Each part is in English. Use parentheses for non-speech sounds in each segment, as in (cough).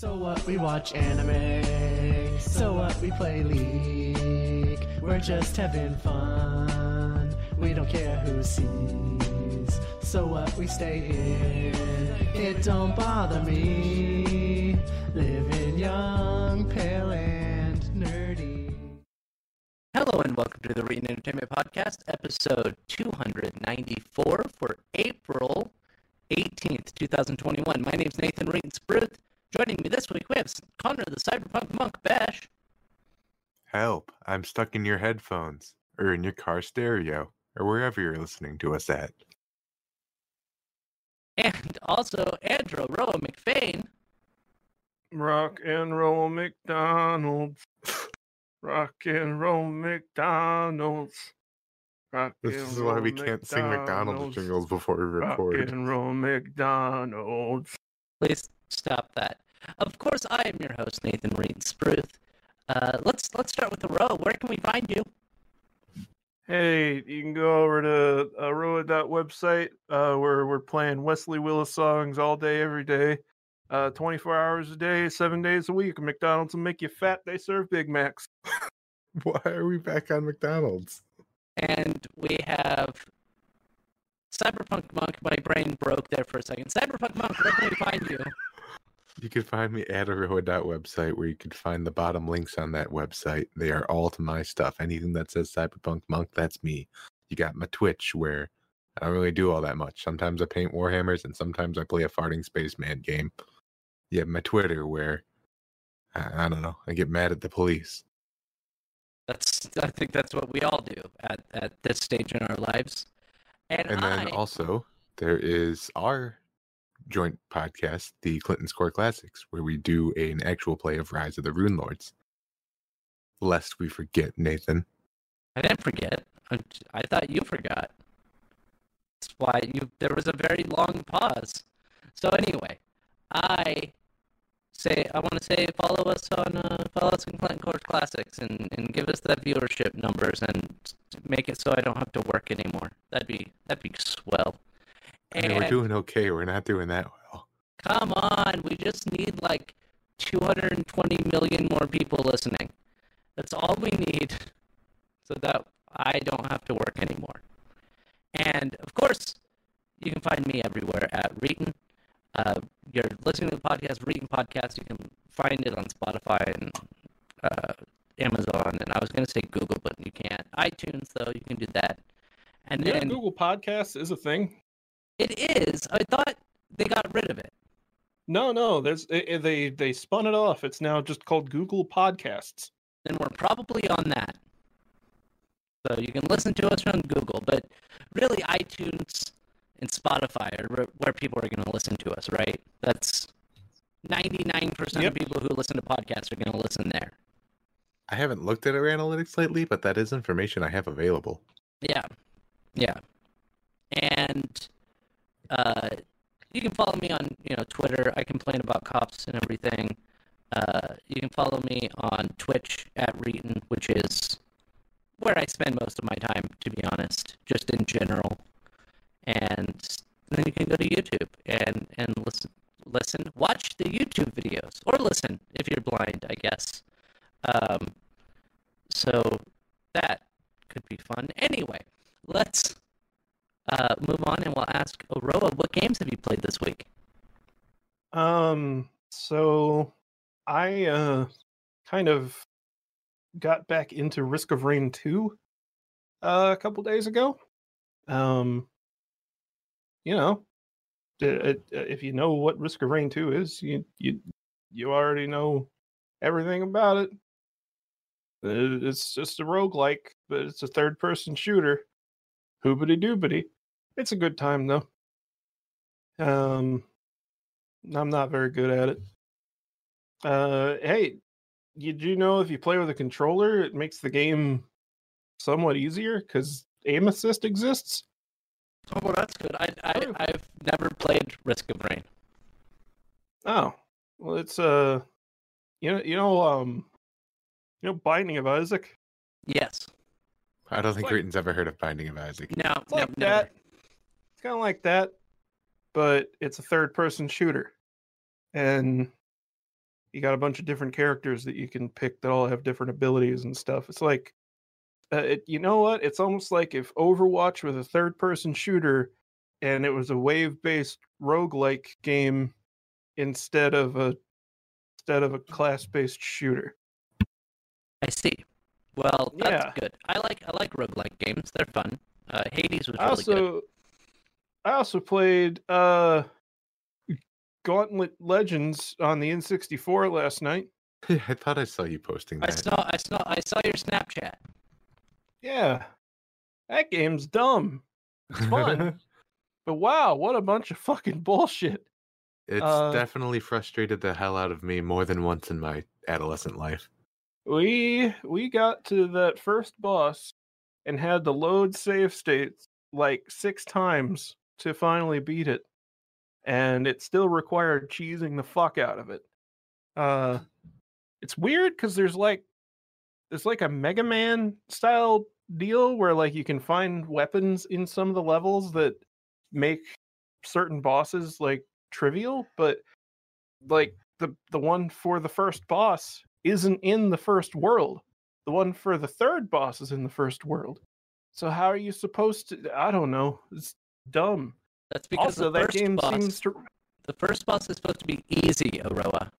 So what? We watch anime. So what? We play League. We're just having fun. We don't care who sees. So what? We stay in. It don't bother me. Living young, pale, and nerdy. Hello and welcome to the Reetin Entertainment Podcast, episode 294 for April 18th, 2021. My name's Nathan Reetin Spruth. Joining me this week, we have Connor the Cyberpunk Monk Bash. Help, I'm stuck in your headphones, or in your car stereo, or wherever you're listening to us at. And also Andrew Roa McFain. Rock and roll McDonald's. Rock and roll McDonald's. Rock This is why we roll can't sing McDonald's jingles before we record. Rock and roll McDonald's. Please stop that. Of course, I am your host, Nathan Reetin Spruth. Uh, let's let's start with the row. Where can we find you? Hey, you can go over to uh, Roa.website uh, where we're playing Wesley Willis songs all day, every day. Uh, 24 hours a day, seven days a week. McDonald's will make you fat. They serve Big Macs. (laughs) Why are we back on McDonald's? And we have Cyberpunk Monk. My brain broke there for a second. Cyberpunk Monk, where can we find you? You can find me at aroa.website where you can find the bottom links on that website. They are all to my stuff. Anything that says Cyberpunk Monk, that's me. You got my Twitch where I don't really do all that much. Sometimes I paint Warhammers and sometimes I play a farting spaceman game. You have my Twitter where I, I don't know, I get mad at the police. That's I think that's what we all do at, at this stage in our lives. And, And then I, also there is our joint podcast, the Clinton Score Classics, where we do an actual play of Rise of the Runelords. Lest we forget, Nathan. I didn't forget. I, thought you forgot. That's why you there was a very long pause. So anyway, I say I want to say follow us on uh, follow us in Clinton Court Classics and, and give us that viewership numbers and make it so I don't have to work anymore. That'd be that'd be swell. I mean, we're doing okay. We're not doing that well. Come on, we just need like 220 million more people listening. That's all we need (laughs) so that I don't have to work anymore. And of course, you can find me everywhere at Reetin. Uh, you're listening to the podcast, Reetin Podcast. You can find it on Spotify and uh, Amazon. And I was going to say Google, but you can't. iTunes, though, you can do that. And Yeah, then Google Podcasts is a thing. It is. I thought they got rid of it. No, no, there's i i- they they spun it off. It's now just called Google Podcasts. then we're probably on that. So you can listen to us on Google, but really iTunes and Spotify are where- where people are going to listen to us, right? That's 99% Yep. of people who listen to podcasts are going to listen there. I haven't looked at our analytics lately, but that is information I have available. Yeah. Yeah. And uh, you can follow me on, you know, Twitter. I complain about cops and everything. Uh, you can follow me on Twitch at Reetin, which is where I spend most of my time, to be honest, just in general. And then you can go to YouTube and, and listen, listen, watch the YouTube videos, or listen if you're blind, I guess. Um, so that could be fun. Anyway, let's uh, move on and we'll ask Oroa, what games have you played this week? Um, so I uh kind of got back into Risk of Rain 2 uh, a couple days ago. Um, you know, uh, uh, if you know what Risk of Rain 2 is, you you you already know everything about it. Uh, It's just a roguelike, but it's a third person shooter. Hoobity doobity. It's a good time though. Um I'm not very good at it. Uh hey, did you know if you play with a controller it makes the game somewhat easier because aim assist exists? Oh, well, that's good. I, I, True. I've never played Risk of Rain. Oh, well, it's uh, you know, you know, um, you know, Binding of Isaac. Yes. I don't think like- Creighton's ever heard of Binding of Isaac. No, It's no, like never. that. It's kind of like that, but it's a third-person shooter, and you got a bunch of different characters that you can pick that all have different abilities and stuff. It's like, uh, it, you know what? It's almost like if Overwatch was a third person shooter and it was a wave based roguelike game instead of a instead of a class based shooter. I see. Well, that's Yeah. good. I like I like roguelike games. They're fun. Uh, Hades was really also good. I also played uh Gauntlet Legends on the N64 last night. (laughs) I thought I saw you posting that. I that. saw I saw I saw your Snapchat. Yeah. That game's dumb. It's fun. (laughs) but wow, what a bunch of fucking bullshit. it's Uh, definitely frustrated the hell out of me more than once in my adolescent life. We we got to that first boss and had to load save states like six times to finally beat it. And it still required cheesing the fuck out of it. Uh it's weird because there's like there's like a Mega Man style deal where like you can find weapons in some of the levels that make certain bosses like trivial, but like the the one for the first boss isn't in the first world. The one for the third boss is in the first world. So how are you supposed to? I don't know. It's dumb. That's because also, the that first game boss seems to. the first boss is supposed to be easy, Aroa.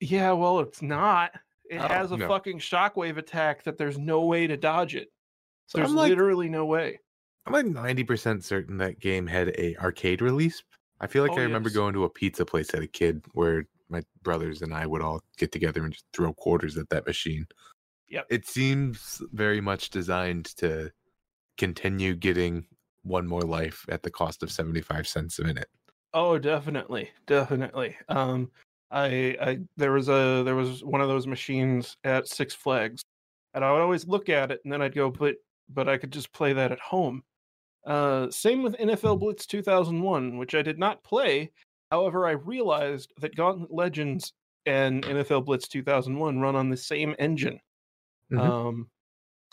Yeah, well, it's not. It Oh, has a no. fucking shockwave attack that there's no way to dodge it. So There's like- literally no way. I'm like 90% certain that game had a arcade release. I feel like Oh, I remember yes. going to a pizza place as a kid where my brothers and I would all get together and just throw quarters at that machine. Yep. It seems very much designed to continue getting one more life at the cost of 75 cents a minute. Oh, definitely, definitely. Um, I, I, there was a, there was one of those machines at Six Flags, and I would always look at it, and then I'd go, but, but I could just play that at home. Uh, same with NFL Blitz 2001, which I did not play. However, I realized that Gauntlet Legends and NFL Blitz 2001 run on the same engine. Mhm. Um,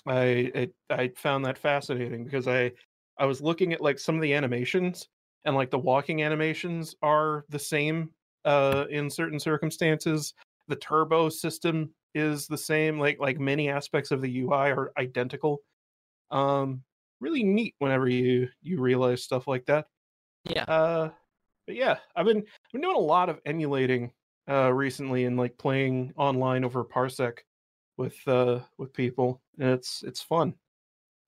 I, I I found that fascinating because I I was looking at like some of the animations and like the walking animations are the same uh in certain circumstances. The turbo system is the same like like many aspects of the UI are identical. Um really neat whenever you you realize stuff like that. Yeah. Uh but yeah, I've been I've been doing a lot of emulating uh recently and like playing online over Parsec with uh with people and it's it's fun.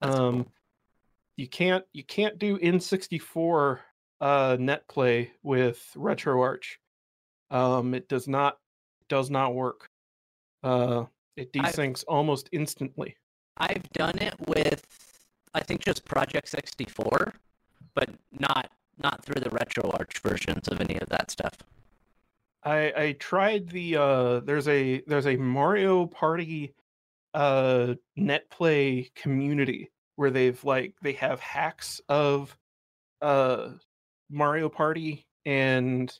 That's um cool. You can't you can't do N64 uh net play with RetroArch. Um it does not does not work. Uh it I've- desyncs almost instantly. I've done it with I think just Project 64, but not not through the RetroArch versions of any of that stuff. I I tried the uh there's a there's a Mario Party uh net play community where they've like they have hacks of uh Mario Party and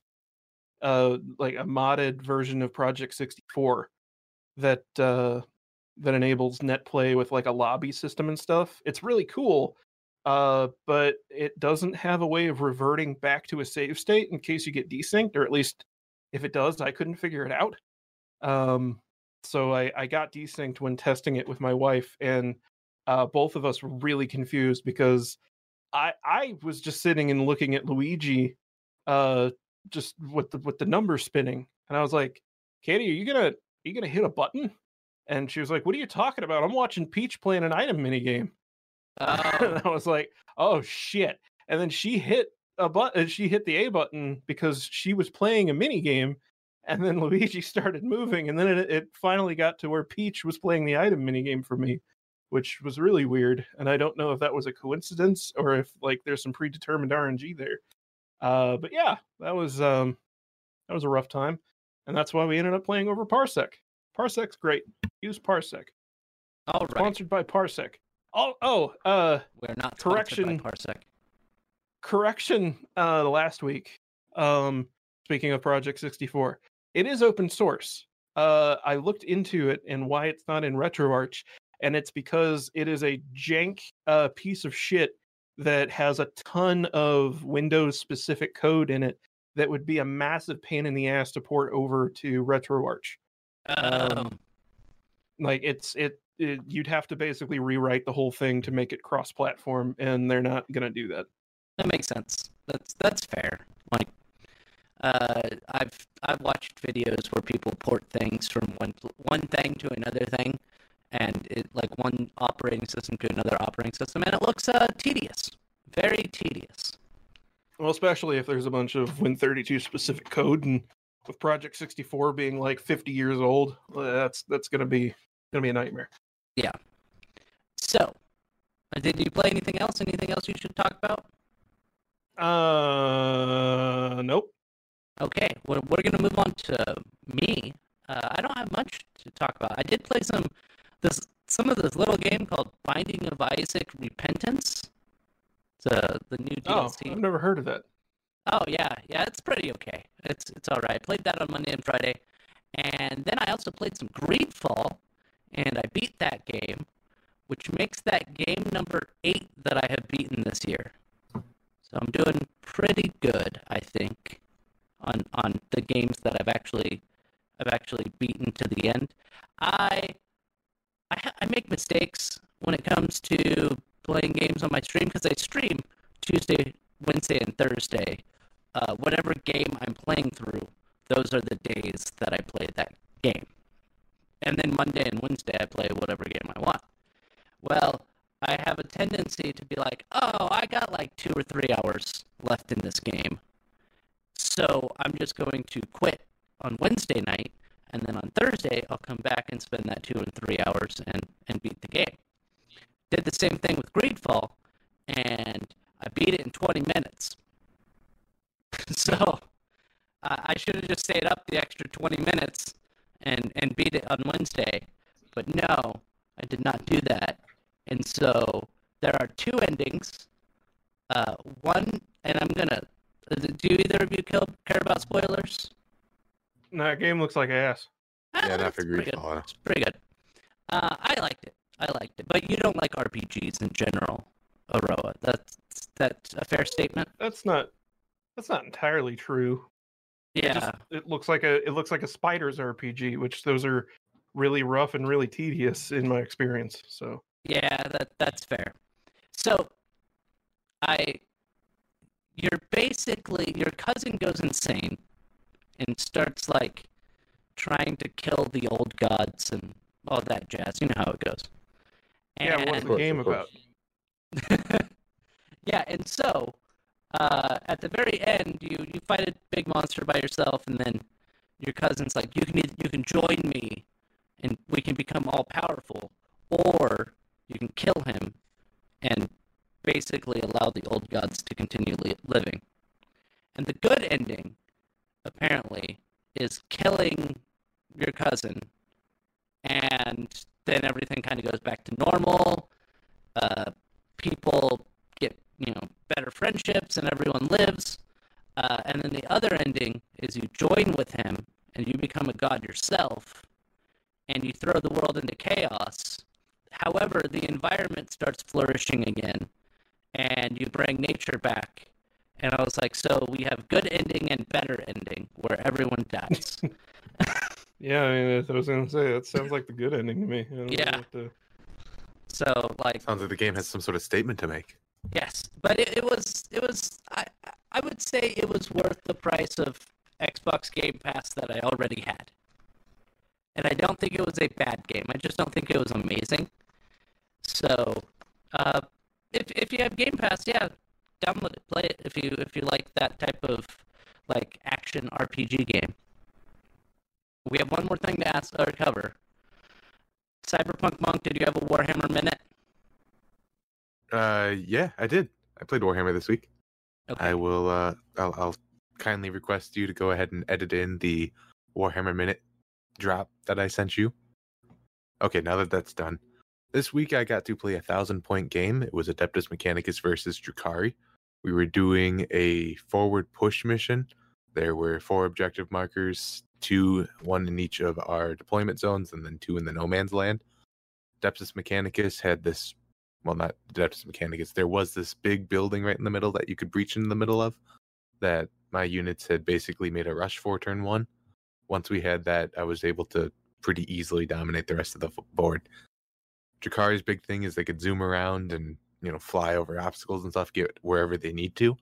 uh like a modded version of Project 64 that uh that enables net play with like a lobby system and stuff. It's really cool. Uh but it doesn't have a way of reverting back to a save state in case you get desynced or at least if it does, I couldn't figure it out. Um, so I, I got desynced when testing it with my wife, and uh, both of us were really confused because I I was just sitting and looking at Luigi, uh, just with the with the numbers spinning, and I was like, Katie, are you gonna are you gonna hit a button? And she was like, What are you talking about? I'm watching Peach playing an item mini game. (laughs) Oh, and I was like, oh shit. And then she hit a button, she hit the A button because she was playing a mini game. And then (laughs) Luigi started moving. And then it, it finally got to where Peach was playing the item mini game for me, which was really weird. And I don't know if that was a coincidence or if like there's some predetermined RNG there. Uh, but yeah, that was um that was a rough time. And that's why we ended up playing over Parsec. Parsec's great. Use Parsec. all right. Sponsored by Parsec. Oh, oh, uh, We're not correction. Parsec. correction uh last week um speaking of project 64 it is open source uh i looked into it and why it's not in retroarch and it's because it is a jank uh piece of shit that has a ton of windows specific code in it that would be a massive pain in the ass to port over to RetroArch. Oh, Um, Like it's it, it you'd have to basically rewrite the whole thing to make it cross-platform, and they're not gonna do that. that makes sense. That's that's fair. Like, uh, I've I've watched videos where people port things from one one thing to another thing, and it like one operating system to another operating system, and it looks uh tedious, very tedious. Well, especially if there's a bunch of Win32 specific code, and with Project 64 being like 50 years old, that's that's gonna be gonna be a nightmare. Yeah. So, uh, did you play anything else? Anything else you should talk about? Uh, nope. Okay, well, we're going to move on to me. Uh, I don't have much to talk about. I did play some this some of this little game called Binding of Isaac Repentance. It's uh, the new Oh, DLC. I've never heard of that. Oh yeah, yeah, it's pretty okay. It's it's all right. I Played that on Monday and Friday, and then I also played some Greedfall, and I beat that game, which makes that game number eight that I have beaten this year. So I'm doing pretty good, I think, on on the games that I've actually I've actually beaten to the end. I I, I make mistakes when it comes to playing games on my stream because I stream Tuesday, Wednesday, and Thursday uh, whatever game I'm playing through, those are the days that I play that game. And then Monday and Wednesday, I play whatever game I want. Well, I have a tendency to be like, oh, I got like two or three hours left in this game. So I'm just going to quit on Wednesday night, and then on Thursday, I'll come back and spend that two and three hours and, and beat the game. Did the same thing with Greedfall, and I beat it in 20 minutes. (laughs) so uh, I should have just stayed up the extra 20 minutes and, and beat it on Wednesday. But no, I did not do that. And so there are two endings. Uh, one, and I'm going to. Do either of you care about spoilers? No, that game looks like ass. (laughs) Yeah, not it's pretty good. It's pretty good. Uh, I liked it. I liked it. But you don't like RPGs in general, Aroa. That's that's a fair statement. That's not that's not entirely true. It Yeah. just- it looks like a it looks like a spiders RPG, which those are really rough and really tedious in my experience. So Yeah, that that's fair. So, I, you're basically your cousin goes insane, and starts like trying to kill the old gods and all that jazz. You know how it goes. yeah, what's And- the game about? (laughs) yeah, and so uh, at the very end, you you fight a big monster by yourself, and then your cousin's like, "You can either, you can join me, and we can become all powerful, or you can kill him, and basically allow the old gods to continue li- living." And the good ending, apparently, is killing your cousin, and then everything kind of goes back to normal. Uh, people get you know better friendships and everyone lives. Uh, and then the other ending is you join with him and you become a god yourself and you throw the world into chaos. However the environment starts flourishing again and you bring nature back and i was like so we have good ending and better ending where everyone dies (laughs) Yeah, I mean, I was gonna say that sounds like the good ending to me. I don't know Yeah. what the- so like Sounds like the game has some sort of statement to make. Yes, but it, it was it was I I would say it was worth the price of Xbox Game Pass that I already had. And I don't think it was a bad game. I just don't think it was amazing. So, uh, if if you have Game Pass, yeah, download it, play it if you if you like that type of like action RPG game. We have one more thing to ask or cover. Cyberpunk Monk, did you have a Warhammer minute? Uh, yeah, I did. I played Warhammer this week. Okay. I will. Uh, I'll, I'll kindly request you to go ahead and edit in the Warhammer minute drop that I sent you. Okay, now that that's done, this week I got to play a thousand point game. It was Adeptus Mechanicus versus Drukhari. We were doing a forward push mission. There were four objective markers, two, one in each of our deployment zones, and then two in the no man's land. Adeptus Mechanicus had this well, not Adeptus Mechanicus. There was this big building right in the middle that you could breach in the middle of. that my units had basically made a rush for turn one. Once we had that, I was able to pretty easily dominate the rest of the board. Drukhari's big thing is they could zoom around and you know fly over obstacles and stuff, get wherever they need to.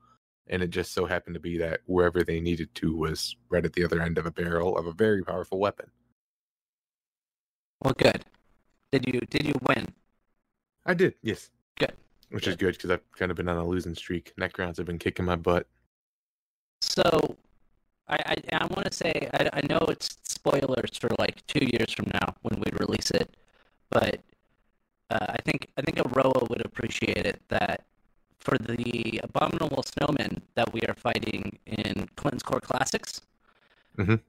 And it just so happened to be that wherever they needed to was right at the other end of a barrel of a very powerful weapon. Well, good. Did you did you win? I did, yes. Good. Which is good because I've kind of been on a losing streak. Necrons have been kicking my butt. So, I I, I want to say I, I know it's spoilers for like two years from now when we release it, but uh, I think I think Aroa would appreciate it that for the abominable snowmen that we are fighting in Clinton's Core Classics, Mhm.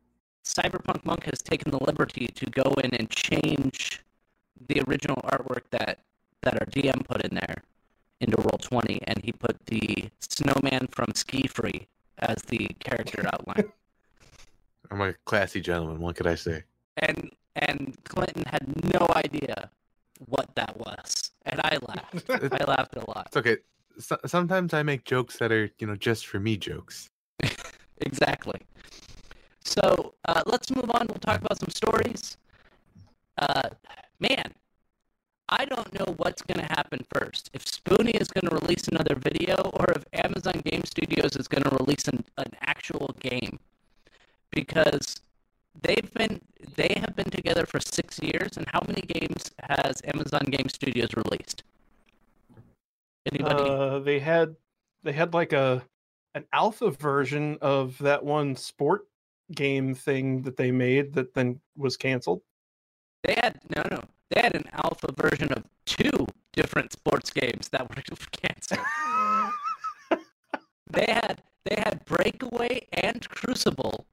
Cyberpunk Monk has taken the liberty to go in and change the original artwork that that our DM put in there into Roll Twenty, and he put the snowman from SkiFree as the character (laughs) outline. I'm a classy gentleman. What could I say? and and Clinton had no idea what that was, and I laughed. (laughs) I laughed a lot. It's okay. So- sometimes I make jokes that are, you know, just for me jokes. (laughs) Exactly. So uh, let's move on. We'll talk about some stories. Uh, man, I don't know what's going to happen first. If Spoonie is going to release another video, or if Amazon Game Studios is going to release an, an actual game, because they've been they have been together for six years. And how many games has Amazon Game Studios released? Anybody? Uh, they had they had like a an alpha version of that one sport game thing that they made that then was canceled. They had no, no. They had an alpha version of two different sports games that were (laughs) canceled. (laughs) they had they had Breakaway and Crucible,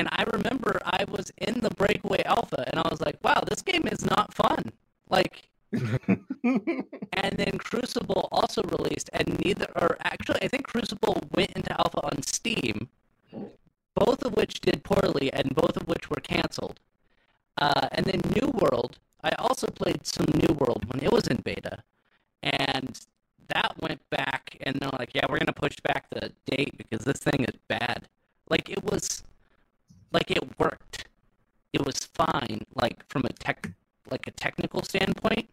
and I remember I was in the Breakaway alpha, and I was like, "Wow, this game is not fun." Like, (laughs) and then Crucible also released, and neither, or actually, I think Crucible went into alpha on Steam, both of which did poorly, and both of which were canceled. Uh, and then New World, I also played some New World when it was in beta, and that went back, and they're like, "Yeah, we're gonna push back the date because this thing is bad." Like it was, like it worked. It was fine, like from a tech, like a technical standpoint,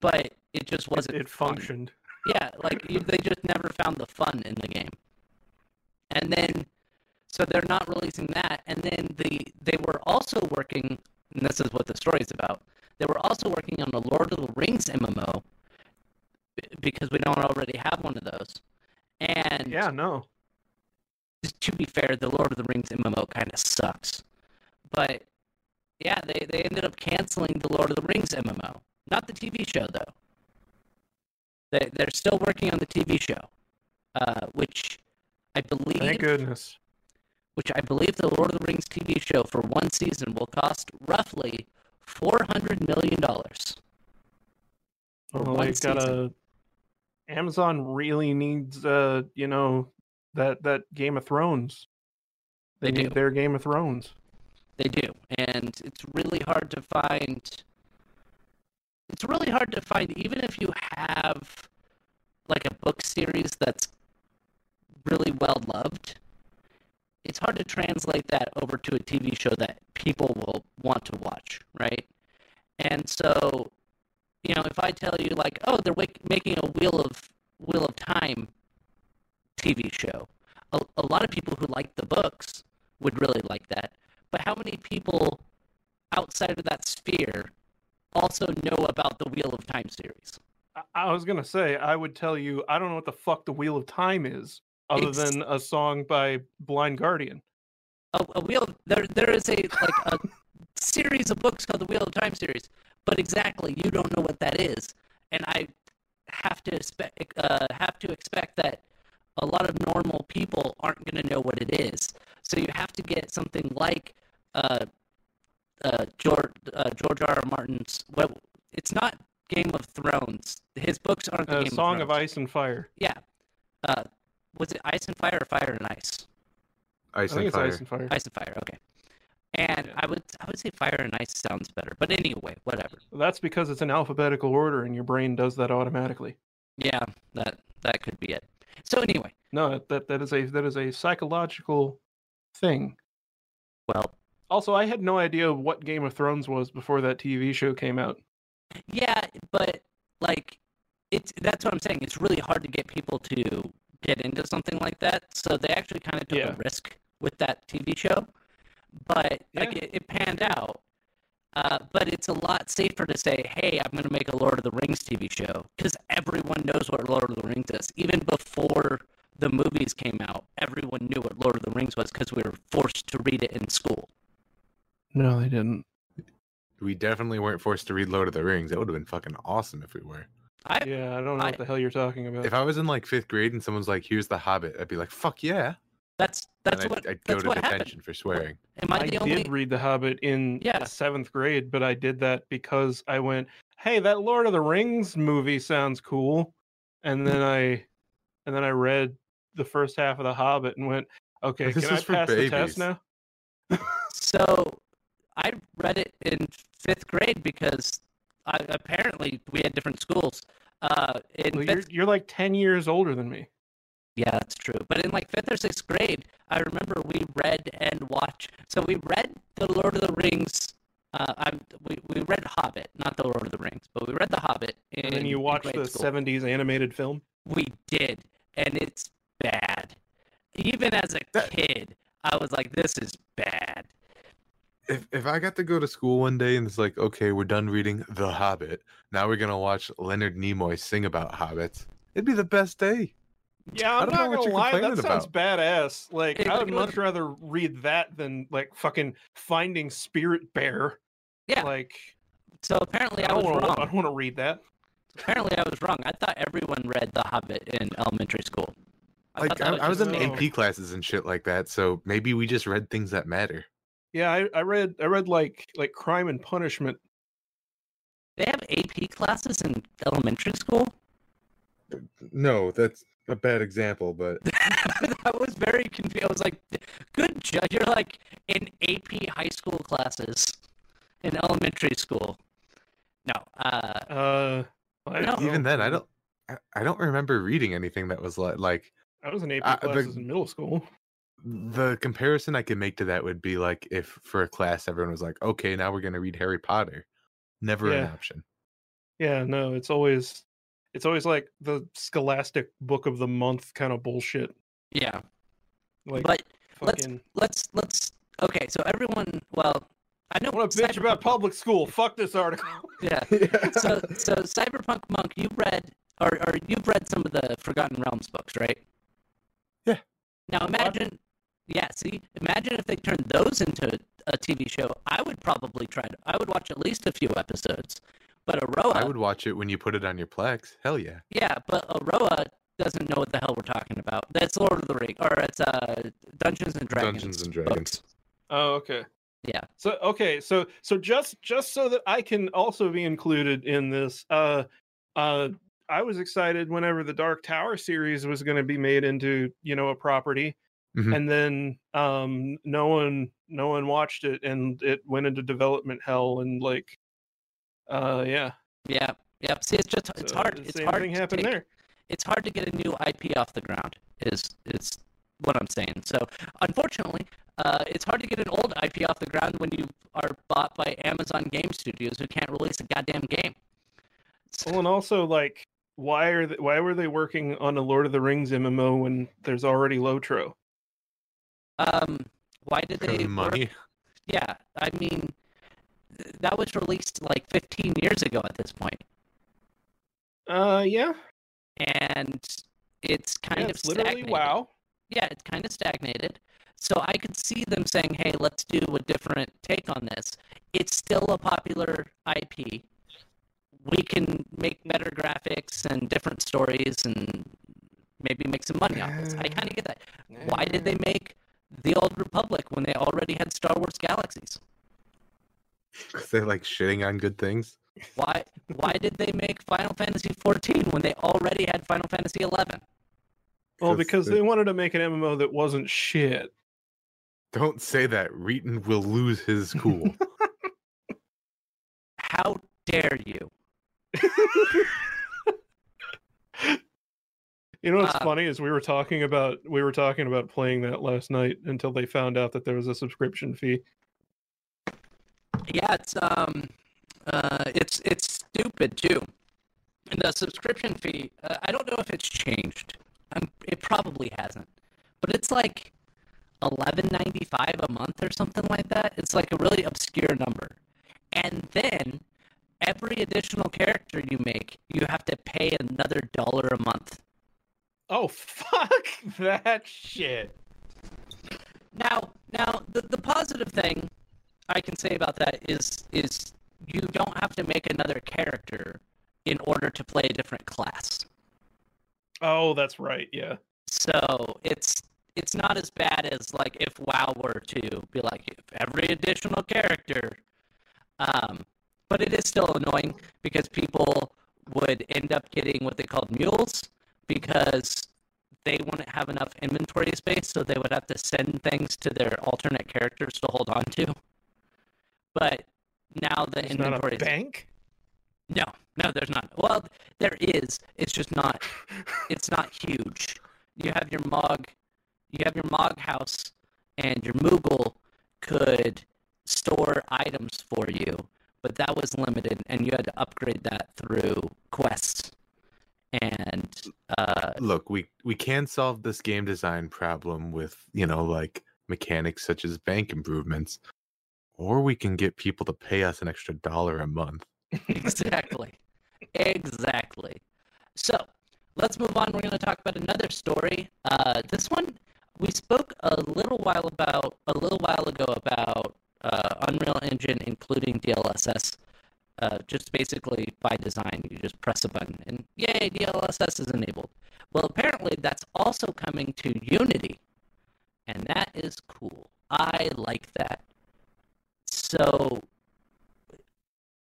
but it just wasn't. it fun. functioned. Yeah, like they just never found the fun in the game. And then, so they're not releasing that. And then the they were also working, and this is what the story is about. They were also working on a Lord of the Rings MMO because we don't already have one of those. And Yeah, no. To be fair, the Lord of the Rings MMO kind of sucks. But yeah, they, they ended up canceling the Lord of the Rings MMO. Not the TV show, though. They, they're still working on the TV show, uh, which I believe Thank goodness. which I believe the Lord of the Rings TV show for one season will cost roughly four hundred million dollars. Well, they've got a Amazon really needs uh, you know, that that Game of Thrones. They need do. their Game of Thrones. They do, and it's really hard to find. It's really hard to find, even if you have like a book series that's really well loved. It's hard to translate that over to a TV show that people will want to watch, right? And so, you know, if I tell you like, oh, they're wak- making a Wheel of Wheel of Time TV show, a, a lot of people who like the books would really like that. But how many people outside of that sphere also know about the Wheel of Time series? I, was gonna say I would tell you I don't know what the fuck the Wheel of Time is, other It's- than a song by Blind Guardian. A, a wheel of, there there is a like a series of books called the Wheel of Time series, but exactly you don't know what that is, and I have to expect uh, have to expect that a lot of normal people aren't going to know what it is. So you have to get something like uh, uh, George uh, George R. R. Martin's. Well, it's not Game of Thrones. His books aren't the A Game Song of of Ice and Fire. Yeah. Uh, was it Ice and Fire or Fire and Ice? Ice I think and it's fire. Ice and Fire. Ice and Fire. Okay. And Yeah. I would I would say Fire and Ice sounds better, but anyway, whatever. That's because it's in alphabetical order and your brain does that automatically. Yeah, that that could be it. So anyway, No, that that is a that is a psychological thing. well, Also, I had no idea what Game of Thrones was before that TV show came out. yeah, but like it's that's what I'm saying. It's really hard to get people to get into something like that. So they actually kind of took Yeah. a risk with that TV show, but like it, it panned out. Uh, but it's a lot safer to say, "Hey, I'm going to make a Lord of the Rings TV show," because everyone knows what Lord of the Rings is. Even before the movies came out, everyone knew what Lord of the Rings was because we were forced to read it in school. No, they didn't. We definitely weren't forced to read Lord of the Rings. That would have been fucking awesome if we were. I Yeah, I don't know I- what the hell you're talking about. If I was in like fifth grade and someone's like, "Here's the Hobbit," I'd be like, "Fuck yeah!" That's that's and what I'd, I'd go that's to what happened. detention for swearing. Am I I the only? did read The Hobbit in Yeah. seventh grade, but I did that because I went, "Hey, that Lord of the Rings movie sounds cool," and then I, and then I read the first half of The Hobbit and went, "Okay, This can I is for pass the test now?" So I read it in fifth grade because I, apparently we had different schools. Uh, in Well, fifth, you're you're like ten years older than me. Yeah, that's true. But in like fifth or sixth grade, I remember we read and watched. So we read the Lord of the Rings. Uh, I, we we read Hobbit, not the Lord of the Rings, but we read the Hobbit. In, And then you in watched the school. '70s animated film. We did, and it's bad. Even as a That- kid, I was like, "This is bad." If if I got to go to school one day and it's like, okay, we're done reading The Hobbit. Now we're gonna watch Leonard Nimoy sing about hobbits. It'd be the best day. Yeah, I I'm don't know not what gonna lie. That complaining sounds badass. Like Hey, I would much rather read that than like fucking Finding Spirit Bear. Yeah. Like So apparently, I I, was don't want to. I wrong. don't want to read that. Apparently, I was wrong. I thought everyone read The Hobbit in elementary school. I Like I, that I was in me. AP classes and shit like that, so maybe we just read things that matter. Yeah, I, I read. I read like like Crime and Punishment. They have AP classes in elementary school. No, that's a bad example, but (laughs) I was very confused. I was like, "Good job." You're like in AP high school classes in elementary school. No, uh, Uh, I No. even then, I don't. I, I don't remember reading anything that was like like I was in AP Uh, the- classes in middle school. the comparison I could make to that would be like if for a class everyone was like, okay, now we're gonna read Harry Potter. Never an option. Yeah, no, it's always it's always like the Scholastic Book of the Month kind of bullshit. yeah. Like but let's- let's let's. Okay, so everyone. Well, I know. I want to bitch about public school. Fuck this article. (laughs) (laughs) Yeah. so so cyberpunk monk you read or, or you've read some of the forgotten realms books right Yeah. now imagine yeah see imagine if they turned those into a tv show i would probably try to i would watch at least a few episodes but aroa I would watch it when you put it on your Plex. Hell yeah. yeah but aroa doesn't know what the hell we're talking about that's lord of the ring or it's uh dungeons and dragons Dungeons and Dragons. books. Oh, okay. Yeah. So okay, so so just just so that I can also be included in this, uh, uh, I was excited whenever the Dark Tower series was going to be made into you know a property, Mhm. and then um, no one no one watched it, and it went into development hell, and like, uh, yeah, yeah yep see it's just it's so hard the it's hard thing to happened take- there. it's hard to get a new IP off the ground. Is is what I'm saying. So unfortunately, uh, it's hard to get an old IP off the ground when you are bought by Amazon Game Studios who can't release a goddamn game. So- Well, and also like, why are they, why were they working on a Lord of the Rings MMO when there's already Lotro? um, why did they of work- money. Yeah, I mean, th- that was released like 15 years ago at this point, Uh, yeah, and it's kind yeah, of it's literally stagnated. WoW. yeah, it's kind of stagnated. So I could see them saying, "Hey, let's do a different take on this." It's still a popular IP. We can make better graphics and different stories, and maybe make some money off this. I kind of get that. Why did they make the Old Republic when they already had Star Wars Galaxies? (laughs) Because they like shitting on good things. Why why did they make Final Fantasy 14 when they already had Final Fantasy 11? Well, because they- they wanted to make an MMO that wasn't shit. Don't say that. Reetin will lose his cool. (laughs) How dare you? (laughs) You know what's Uh, funny is we were talking about we were talking about playing that last night until they found out that there was a subscription fee. Yeah, it's um, uh, it's it's stupid too. And the subscription fee, uh, I don't know if it's changed. Um, it probably hasn't, but it's like eleven ninety five a month or something like that. It's like a really obscure number, and then every additional character you make, you have to pay another dollar a month. Oh fuck (laughs) that shit. Now, now the, the positive thing I can say about that is is you don't have to make another character in order to play a different class. Oh, that's right. Yeah. So it's it's not as bad as like if WoW were to be like if every additional character. Um, but it is still annoying because people would end up getting what they called mules because they wouldn't have enough inventory space, so they would have to send things to their alternate characters to hold on to. But now the not inventory a is bank. no, no, there's not. Well, there is. It's just not. It's not huge. You have your Mog, you have your Mog house, and your Moogle could store items for you, but that was limited, and you had to upgrade that through quests. And uh, Look, we we can solve this game design problem with you know like mechanics such as bank improvements, or we can get people to pay us an extra dollar a month. (laughs) exactly, exactly. So let's move on. We're going to talk about another story. Uh, this one we spoke a little while about a little while ago about uh, Unreal Engine including DLSS. Uh, just basically by design, you just press a button and yay, DLSS is enabled. Well, apparently that's also coming to Unity, and that is cool. I like that. So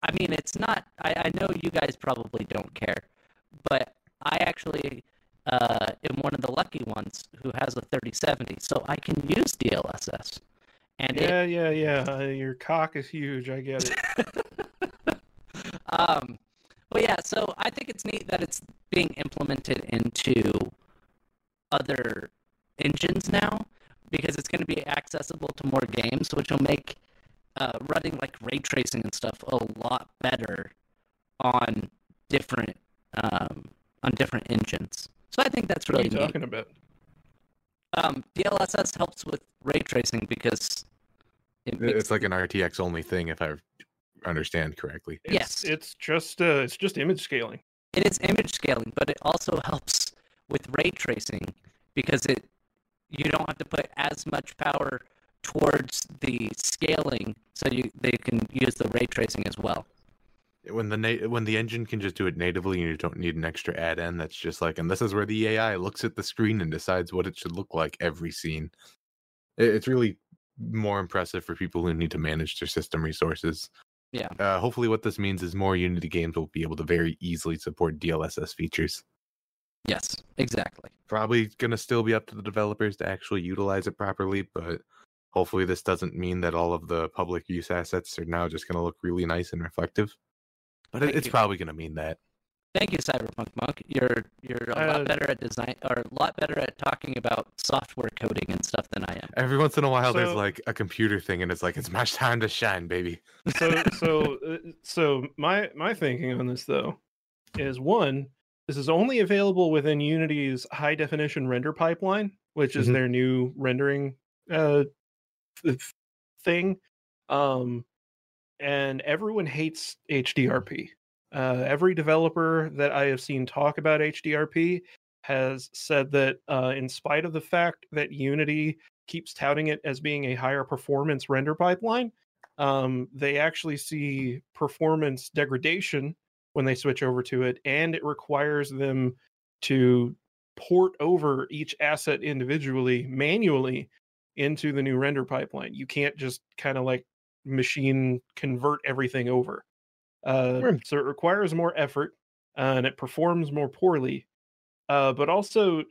I mean, it's not. I, I know you guys probably don't care, but I actually uh, am one of the lucky ones who has a 3070, so I can use DLSS. And it, Yeah, yeah, yeah. Uh, your cock is huge. I get it. (laughs) um, but yeah, so I think it's neat that it's being implemented into other engines now because it's going to be accessible to more games, which will make uh, running like ray tracing and stuff a lot better on different um, on different engines. So I think that's What are really you neat. talking about? Um, DLSS helps with ray tracing because it makes It's like an RTX only thing, if I understand correctly. It's, Yes. It's just uh, it's just image scaling. it is image scaling, but it also helps with ray tracing because it you don't have to put as much power towards the scaling, so you they can use the ray tracing as well. When the na- when the engine can just do it natively, and you don't need an extra add-in. That's just like, and this is where the AI looks at the screen and decides what it should look like every scene. It- It's really more impressive for people who need to manage their system resources. Yeah. Uh, hopefully, what this means is more Unity games will be able to very easily support DLSS features. Yes, exactly. Probably gonna still be up to the developers to actually utilize it properly, but hopefully, this doesn't mean that all of the public use assets are now just gonna look really nice and reflective. But Thank it's you. probably gonna mean that. Thank you, Cyberpunk Monk. You're you're a Uh, lot better at design, or a lot better at talking about software coding and stuff than I am. Every once in a while, there's like a computer thing, and it's like it's my (laughs) time to shine, baby. So so (laughs) uh, so my my thinking on this though is one, this is only available within Unity's high definition render pipeline, which is Mhm. their new rendering uh th- thing. Um and everyone hates HDRP. Uh, every developer that I have seen talk about HDRP has said that, uh, in spite of the fact that Unity keeps touting it as being a higher performance render pipeline, um, they actually see performance degradation when they switch over to it, and it requires them to port over each asset individually manually into the new render pipeline. You can't just kind of like machine convert everything over. Uh, Right. so it requires more effort uh, and it performs more poorly. Uh, but also,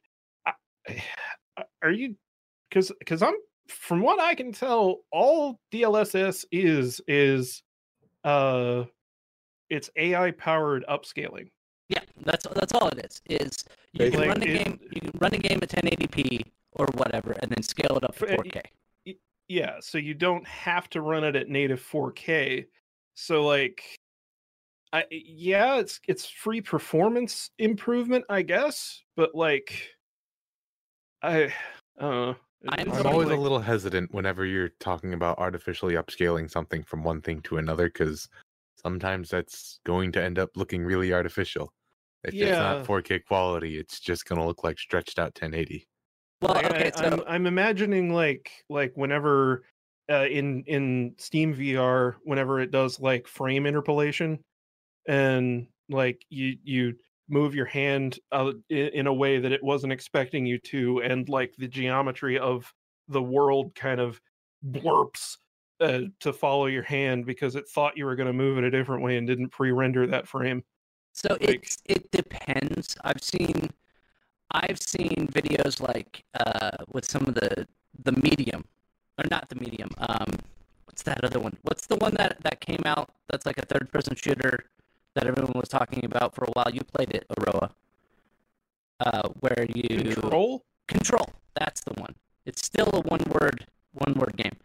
I, (sighs) are you? Because because I'm from what I can tell, all DLSS is is uh, it's AI powered upscaling. Yeah, That's that's all it is. Is you can Like, run a it- game, you can run a game at 1080p or whatever, and then scale it up to For- 4K. Yeah, so you don't have to run it at native 4K. So like I yeah, it's it's free performance improvement, I guess, but like I I don't know. I'm I'm always like- a little hesitant whenever you're talking about artificially upscaling something from one thing to another because sometimes that's going to end up looking really artificial. If it's not 4K quality, it's just going to look like stretched out 1080. Well, Like, okay, so I'm I'm imagining like like whenever uh, in in Steam VR, whenever it does like frame interpolation, and like you you move your hand uh, in a way that it wasn't expecting you to, and like the geometry of the world kind of blurps uh, to follow your hand because it thought you were going to move it a different way and didn't pre-render that frame. So Like- it's it depends. I've seen I've seen videos like uh with some of the the medium or not the medium. Um what's that other one? What's the one that that came out that's like a third person shooter that everyone was talking about for a while? You played it, Aroa. Uh where you Control. Control. That's the one. It's still a one word one word game.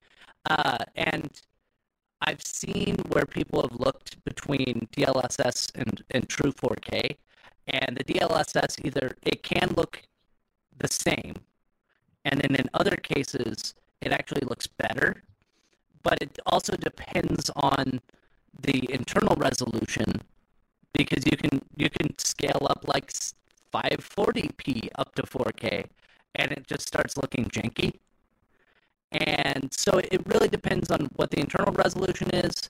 Uh, and I've seen where people have looked between DLSS and, and true 4K, and the DLSS either it can look the same, and then in other cases it actually looks better, but it also depends on the internal resolution because you can you can scale up like 540p up to 4K and it just starts looking janky. And so it really depends on what the internal resolution is,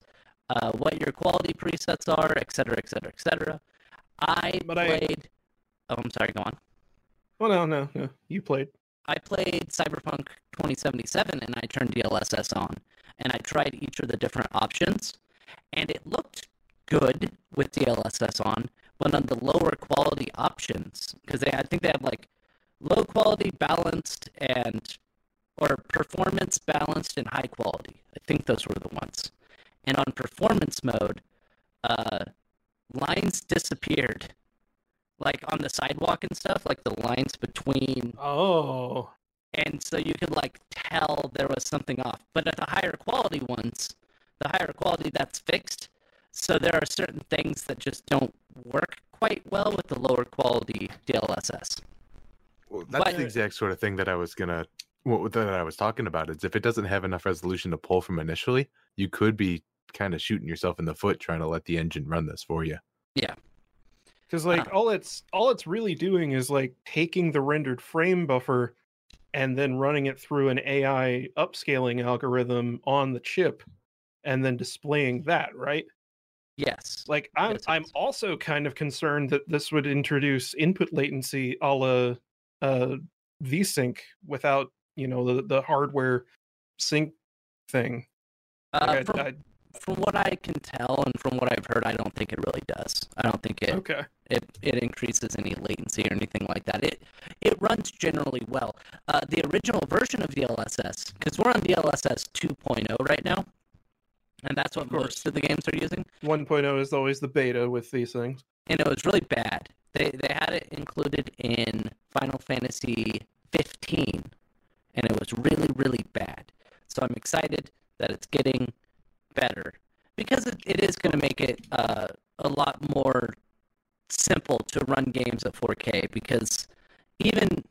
uh, what your quality presets are, et cetera, et cetera, et cetera. I But I- played. Oh, I'm sorry. Go on. Oh no no no! You played. I played Cyberpunk 2077 and I turned DLSS on and I tried each of the different options and it looked good with DLSS on, but on the lower quality options because they I think they have like low quality balanced and or performance balanced and high quality. I think those were the ones. And on performance mode, uh, lines disappeared. Like on the sidewalk and stuff, like the lines between Oh, and so you could like tell there was something off. But at the higher quality ones, the higher quality that's fixed. So there are certain things that just don't work quite well with the lower quality DLSS. Well, that's But- the exact sort of thing that I was gonna, what that I was talking about. Is if it doesn't have enough resolution to pull from initially, you could be kind of shooting yourself in the foot trying to let the engine run this for you. Yeah. because like Uh. all it's all it's really doing is like taking the rendered frame buffer and then running it through an AI upscaling algorithm on the chip, and then displaying that right. Yes. Like I'm Yes, I'm yes. also kind of concerned that this would introduce input latency a la uh, VSync without you know the the hardware sync thing. Uh, Like, I- from, I- from what I can tell and from what I've heard, I don't think it really does. I don't think it okay. it, it increases any latency or anything like that. It it runs generally well. Uh, the original version of DLSS, because we're on DLSS 2.0 right now, and that's what most of the games are using. 1.0 is always the beta with these things. and it was really bad. They they had it included in Final Fantasy 15, and it was really really bad. So I'm excited that it's getting better because it, it is going to make it uh, a lot more simple to run games at 4K. Because even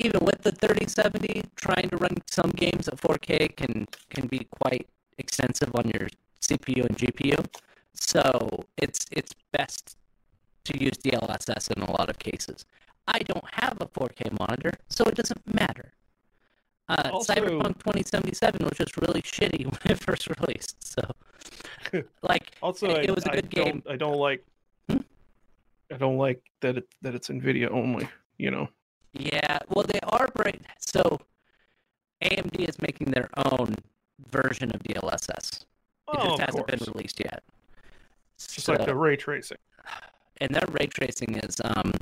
even with the 3070, trying to run some games at 4K can can be quite extensive on your CPU and GPU. So it's it's best to use DLSS in a lot of cases. I don't have a 4K monitor, so it doesn't matter. Uh, Also- Cyberpunk 2077 was just really shitty (laughs) when it first released. So, (laughs) like, Also, it, I, it was a I good game. Don't, I don't like. Hmm? I don't like that it that it's Nvidia only. You know. Yeah, well, they are break. So, AMD is making their own version of DLSS. It Oh, just hasn't course. been released yet. Just like the ray tracing. and their ray tracing is um,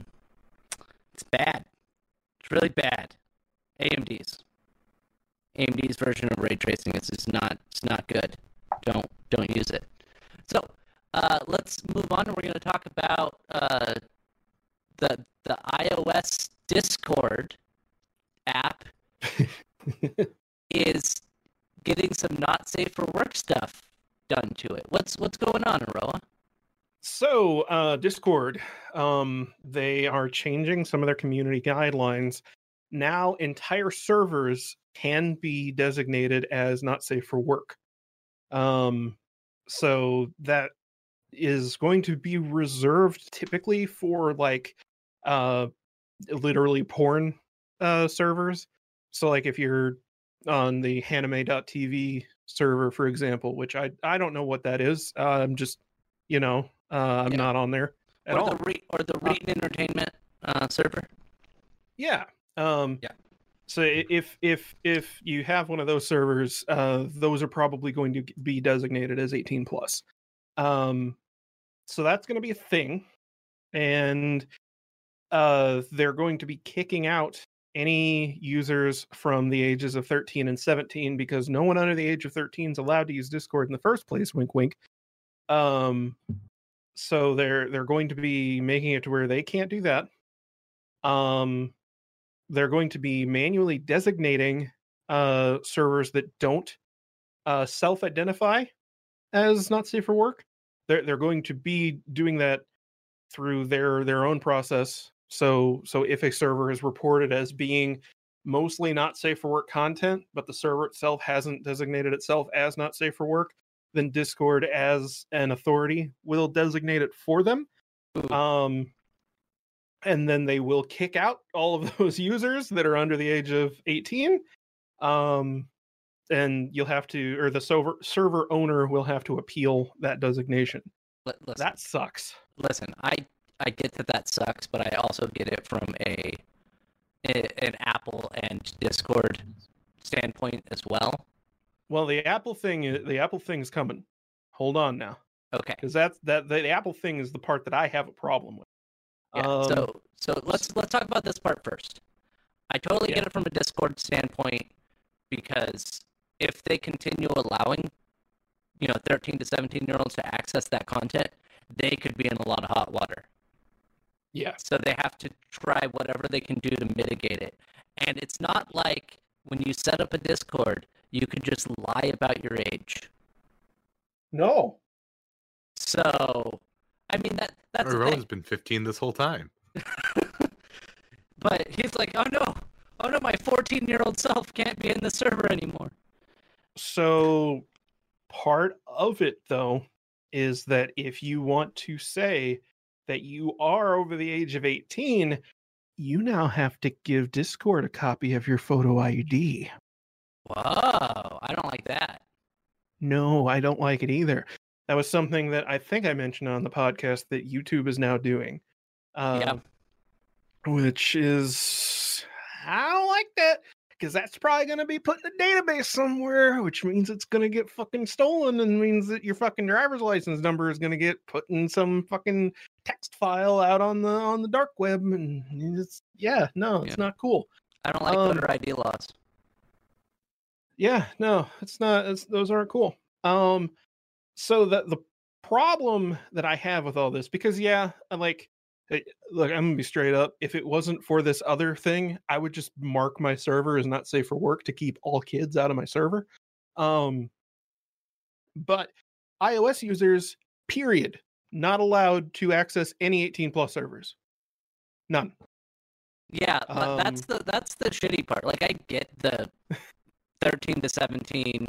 it's bad. It's really bad. AMD's AMD's version of ray tracing is just not it's not good. Don't don't use it. So uh, let's move on. We're going to talk about uh, the the iOS Discord app (laughs) is getting some not safe for work stuff done to it. What's what's going on, Aroa? So, uh, Discord, um, they are changing some of their community guidelines. Now, entire servers can be designated as not safe for work. Um, so that is going to be reserved typically for like uh literally porn uh servers. So like if you're on the hanime.tv server for example, which I I don't know what that is. Uh, I'm just you know, uh, I'm Yeah. not on there at or all. the re- or the Reetin Entertainment uh, server. Yeah. Um, Yeah. So if if if you have one of those servers, uh, those are probably going to be designated as 18 plus. Um, so that's going to be a thing, and uh, they're going to be kicking out any users from the ages of 13 and 17 because no one under the age of 13 is allowed to use Discord in the first place. Wink, wink. Um, so they're they're going to be making it to where they can't do that. Um, they're going to be manually designating uh, servers that don't uh, self-identify as not safe for work. They're they're going to be doing that through their their own process. So so if a server is reported as being mostly not safe for work content, but the server itself hasn't designated itself as not safe for work, then Discord as an authority will designate it for them. Um, and then they will kick out all of (laughs) those users that are under the age of 18. Um, and you'll have to, or the server server owner will have to appeal that designation. Li- listen, That sucks. listen, I I get that that sucks, but I also get it from a, a an Apple and Discord standpoint as well. Well, the Apple thing, is, the Apple thing is coming. Hold on now, Okay. because that's that the, Apple thing is the part that I have a problem with. Yeah. Um, so so let's let's talk about this part first. I totally Yeah. get it from a Discord standpoint because if they continue allowing, you know, 13 to 17 year olds to access that content, they could be in a lot of hot water. Yeah, So they have to try whatever they can do to mitigate it. And it's not like when you set up a Discord, you can just lie about your age. no, So, I mean that that's the Rowan's thing. been 15 this whole time. (laughs) But he's like, "Oh no. Oh no, my 14-year-old self can't be in the server anymore." So part of it though is that if you want to say that you are over the age of 18, you now have to give Discord a copy of your photo ID. Whoa, I don't like that. No, I don't like it either. That was something that I think I mentioned on the podcast that YouTube is now doing. Um, Yeah. Which is, I don't like that because that's probably going to be put in a database somewhere, which means it's going to get fucking stolen and means that your fucking driver's license number is going to get put in some fucking text file out on the on the dark web and it's yeah no it's Yeah. not cool I don't like Um, voter ID laws. Yeah, no, it's not. It's, those aren't cool. Um, so the the problem that I have with all this, because yeah, I like, look, I'm gonna be straight up. If it wasn't for this other thing, I would just mark my server as not safe for work to keep all kids out of my server. Um, but iOS users, period, not allowed to access any 18 plus servers. None. Yeah, but that's um, the that's the shitty part. Like I get the (laughs) 13 to 17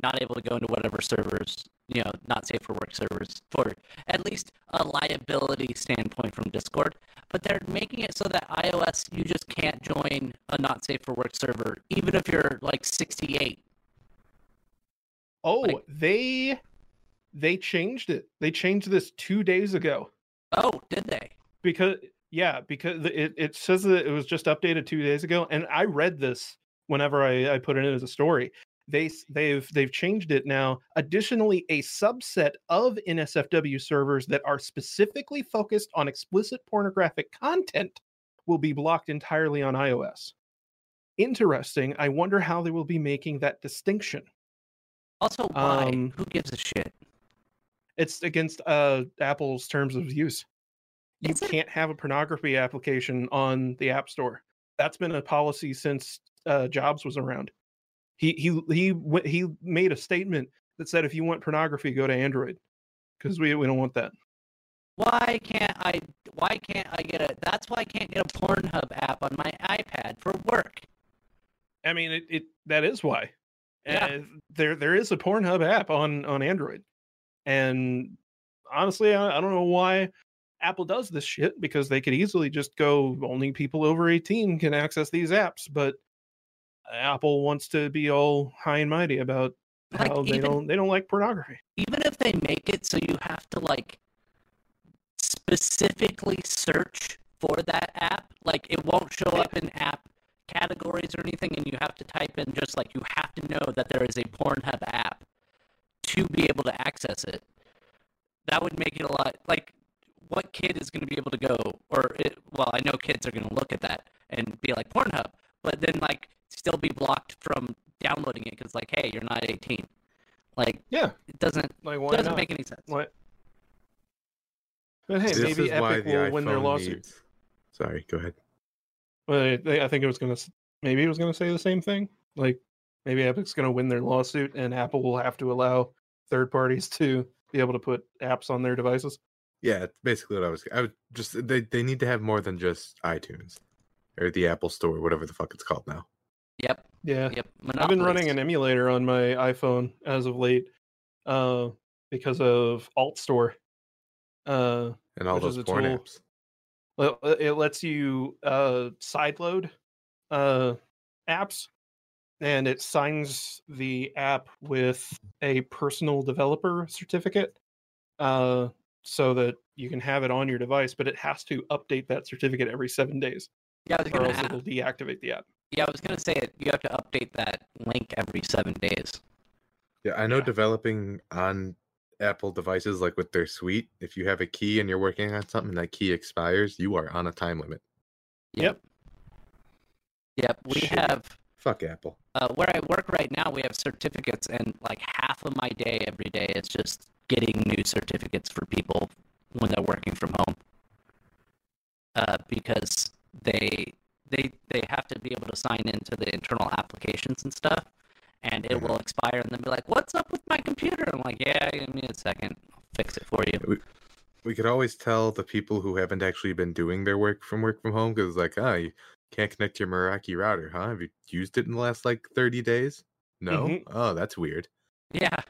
not able to go into whatever servers, you know, not safe for work servers for at least a liability standpoint from Discord, but they're making it so that iOS you just can't join a not safe for work server even if you're like 68. Oh, Like- they they changed it. They changed this two days ago Oh, did they? because yeah, because it it says that it was just updated two days ago, and I read this whenever I, I put it in as a story. They they've they've changed it now. Additionally, a subset of NSFW servers that are specifically focused on explicit pornographic content will be blocked entirely on iOS. Interesting. I wonder how they will be making that distinction. Also, why? Um, Who gives a shit? It's against uh Apple's terms of use. you Is it? can't have a pornography application on the App Store. That's been a policy since uh, Jobs was around. He he he he made a statement that said if you want pornography, go to Android because we we don't want that. Why can't I? Why can't I get a? That's why I can't get a Pornhub app on my iPad for work. I mean, it, it that is why. Yeah. Uh, there there is a Pornhub app on on Android, and honestly, I, I don't know why Apple does this shit because they could easily just go only people over eighteen can access these apps, but Apple wants to be all high and mighty about Like, how they don't they don't like pornography. even if they make it so you have to like specifically search for that app, like it won't show up in app categories or anything, and you have to type in just like you have to know that there is a Pornhub app to be able to access it. That would make it a lot like what kid is going to be able to go or it, well, I know kids are going to look at that and be like Pornhub, but then like still be blocked from downloading it because like hey, you're not 18. Like Yeah, it doesn't like why doesn't not? make any sense. What? But hey, this maybe is why Epic the will win their iPhone lawsuit. needs- Sorry, go ahead. Well, they, I think it was gonna. Maybe it was gonna say the same thing. Like maybe Epic's gonna win their lawsuit, and Apple will have to allow third parties to be able to put apps on their devices. Yeah, it's basically what I was. I would just they they need to have more than just iTunes or the Apple Store, whatever the fuck it's called now. Yep, Yeah, yep. I've been running an emulator on my iPhone as of late, uh, because of Alt Store. Uh, And all those porn tool. apps. well, uh, it lets you uh sideload uh apps and it signs the app with a personal developer certificate uh so that you can have it on your device but it has to update that certificate every 7 days Yeah, I was or else a- it'll deactivate the app yeah, I was gonna say it. You have to update that link every seven days. Yeah, I know Yeah. developing on Apple devices like with their suite, if you have a key and you're working on something and that key expires, you are on a time limit. Yep. Yep. We Shit. have Fuck Apple. uh, where I work right now. We have certificates, and like half of my day every day is just getting new certificates for people when they're working from home. Uh, because they they they have to be able to sign into the internal applications and stuff, and it will expire, and then be like, "What's up with my computer?" I'm like, "Yeah, give me a second, I'll fix it for you." We could always tell the people who haven't actually been doing their work from work from home because, like, oh, you can't connect your Meraki router, huh? Have you used it in the last like 30 days? No? Mhm. Oh, that's weird. Yeah.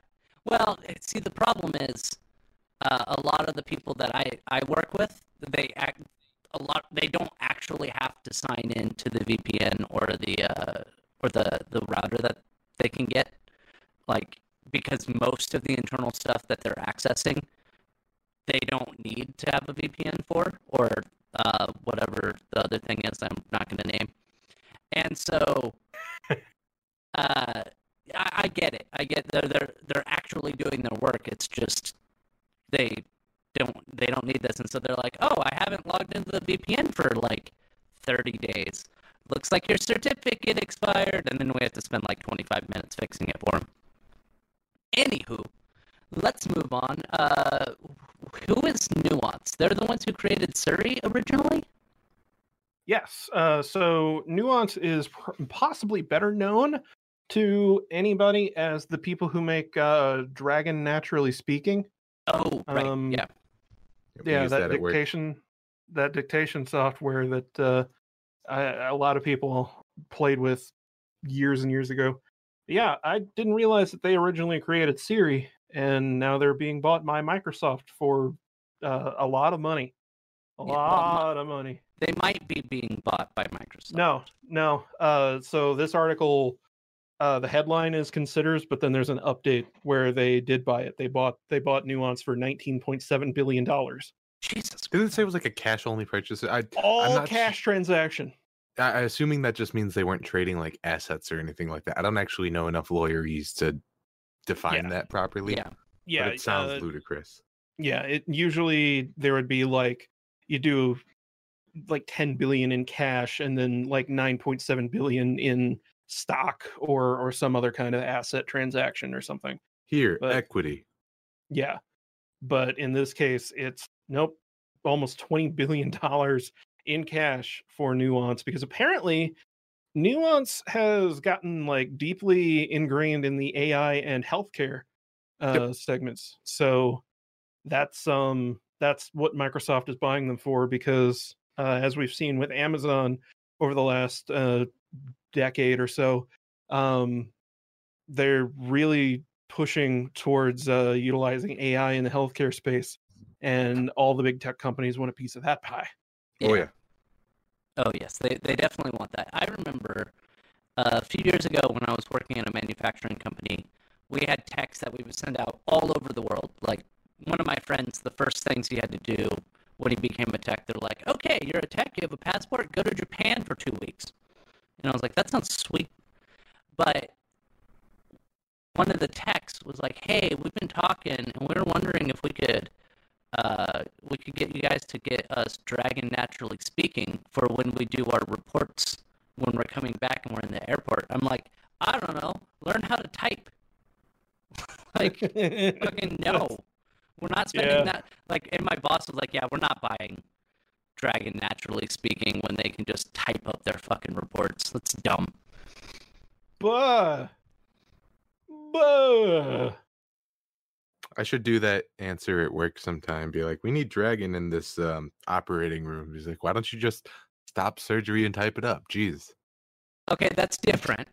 Well, eh, see, the problem is uh, a lot of the people that I, I work with, they act a lot. They don't actually have to sign in to the VPN or the uh, or the the router that they can get, like because most of the internal stuff that they're accessing, they don't need to have a VPN for or uh, whatever the other thing is. I'm not going to name. And so, (laughs) uh, I, I get it. I get they're they're they're actually doing their work. It's just they don't they don't need this, and so they're like, oh, I haven't logged into the VPN for like thirty days. Looks like your certificate expired, and then we have to spend like twenty five minutes fixing it for him. Anywho, let's move on. Uh, who is Nuance? They're the ones who created Siri originally. Yes. Uh, so Nuance is pr- possibly better known to anybody as the people who make uh, Dragon Naturally Speaking. Oh, right, Um, yeah. we yeah, use that, dictation, that dictation software that uh, I, a lot of people played with years and years ago. Yeah, I didn't realize that they originally created Siri, and now they're being bought by Microsoft for uh, a lot of money. A Yeah, well, lot of money. They might be being bought by Microsoft. No, no. Uh, so this article, uh, the headline is considers, but then there's an update where they did buy it. They bought they bought Nuance for 19.7 billion dollars. Jesus. Didn't it say it was like a cash only purchase? I, All not cash transaction. I, assuming that just means they weren't trading like assets or anything like that. I don't actually know enough lawyerese to define Yeah. that properly. Yeah. Yeah, but it sounds uh, ludicrous. yeah. It usually there would be like you do like 10 billion in cash and then like 9.7 billion in stock or or some other kind of asset transaction or something. Here, but- equity. Yeah. But in this case, it's nope. almost twenty billion dollars in cash for Nuance because apparently Nuance has gotten like deeply ingrained in the AI and healthcare uh, segments. So that's um that's what Microsoft is buying them for because uh, as we've seen with Amazon over the last uh, decade or so, um, they're really pushing towards uh, utilizing AI in the healthcare space, and all the big tech companies want a piece of that pie. Oh yeah. Oh yes, they they definitely want that. I remember uh, a few years ago when I was working in a manufacturing company, we had techs that we would send out all over the world. Like one of my friends, the first things he had to do when he became a tech, they're like, "Okay, you're a tech. You have a passport. Go to Japan for two weeks." And I was like, "That sounds sweet," but one of the techs was like, "Hey, we've been talking, and we're wondering if we could." Uh, we could get you guys to get us Dragon Naturally Speaking for when we do our reports when we're coming back and we're in the airport. I'm like, I don't know, learn how to type. (laughs) like, fucking (laughs) no. We're not spending Yeah. that. Like, and my boss was like, yeah, we're not buying Dragon Naturally Speaking when they can just type up their fucking reports. That's dumb. Buh. Buh. I should do that answer at work sometime. Be like, we need Dragon in this um, operating room. He's like, why don't you just stop surgery and type it up? Jeez. Okay, that's different.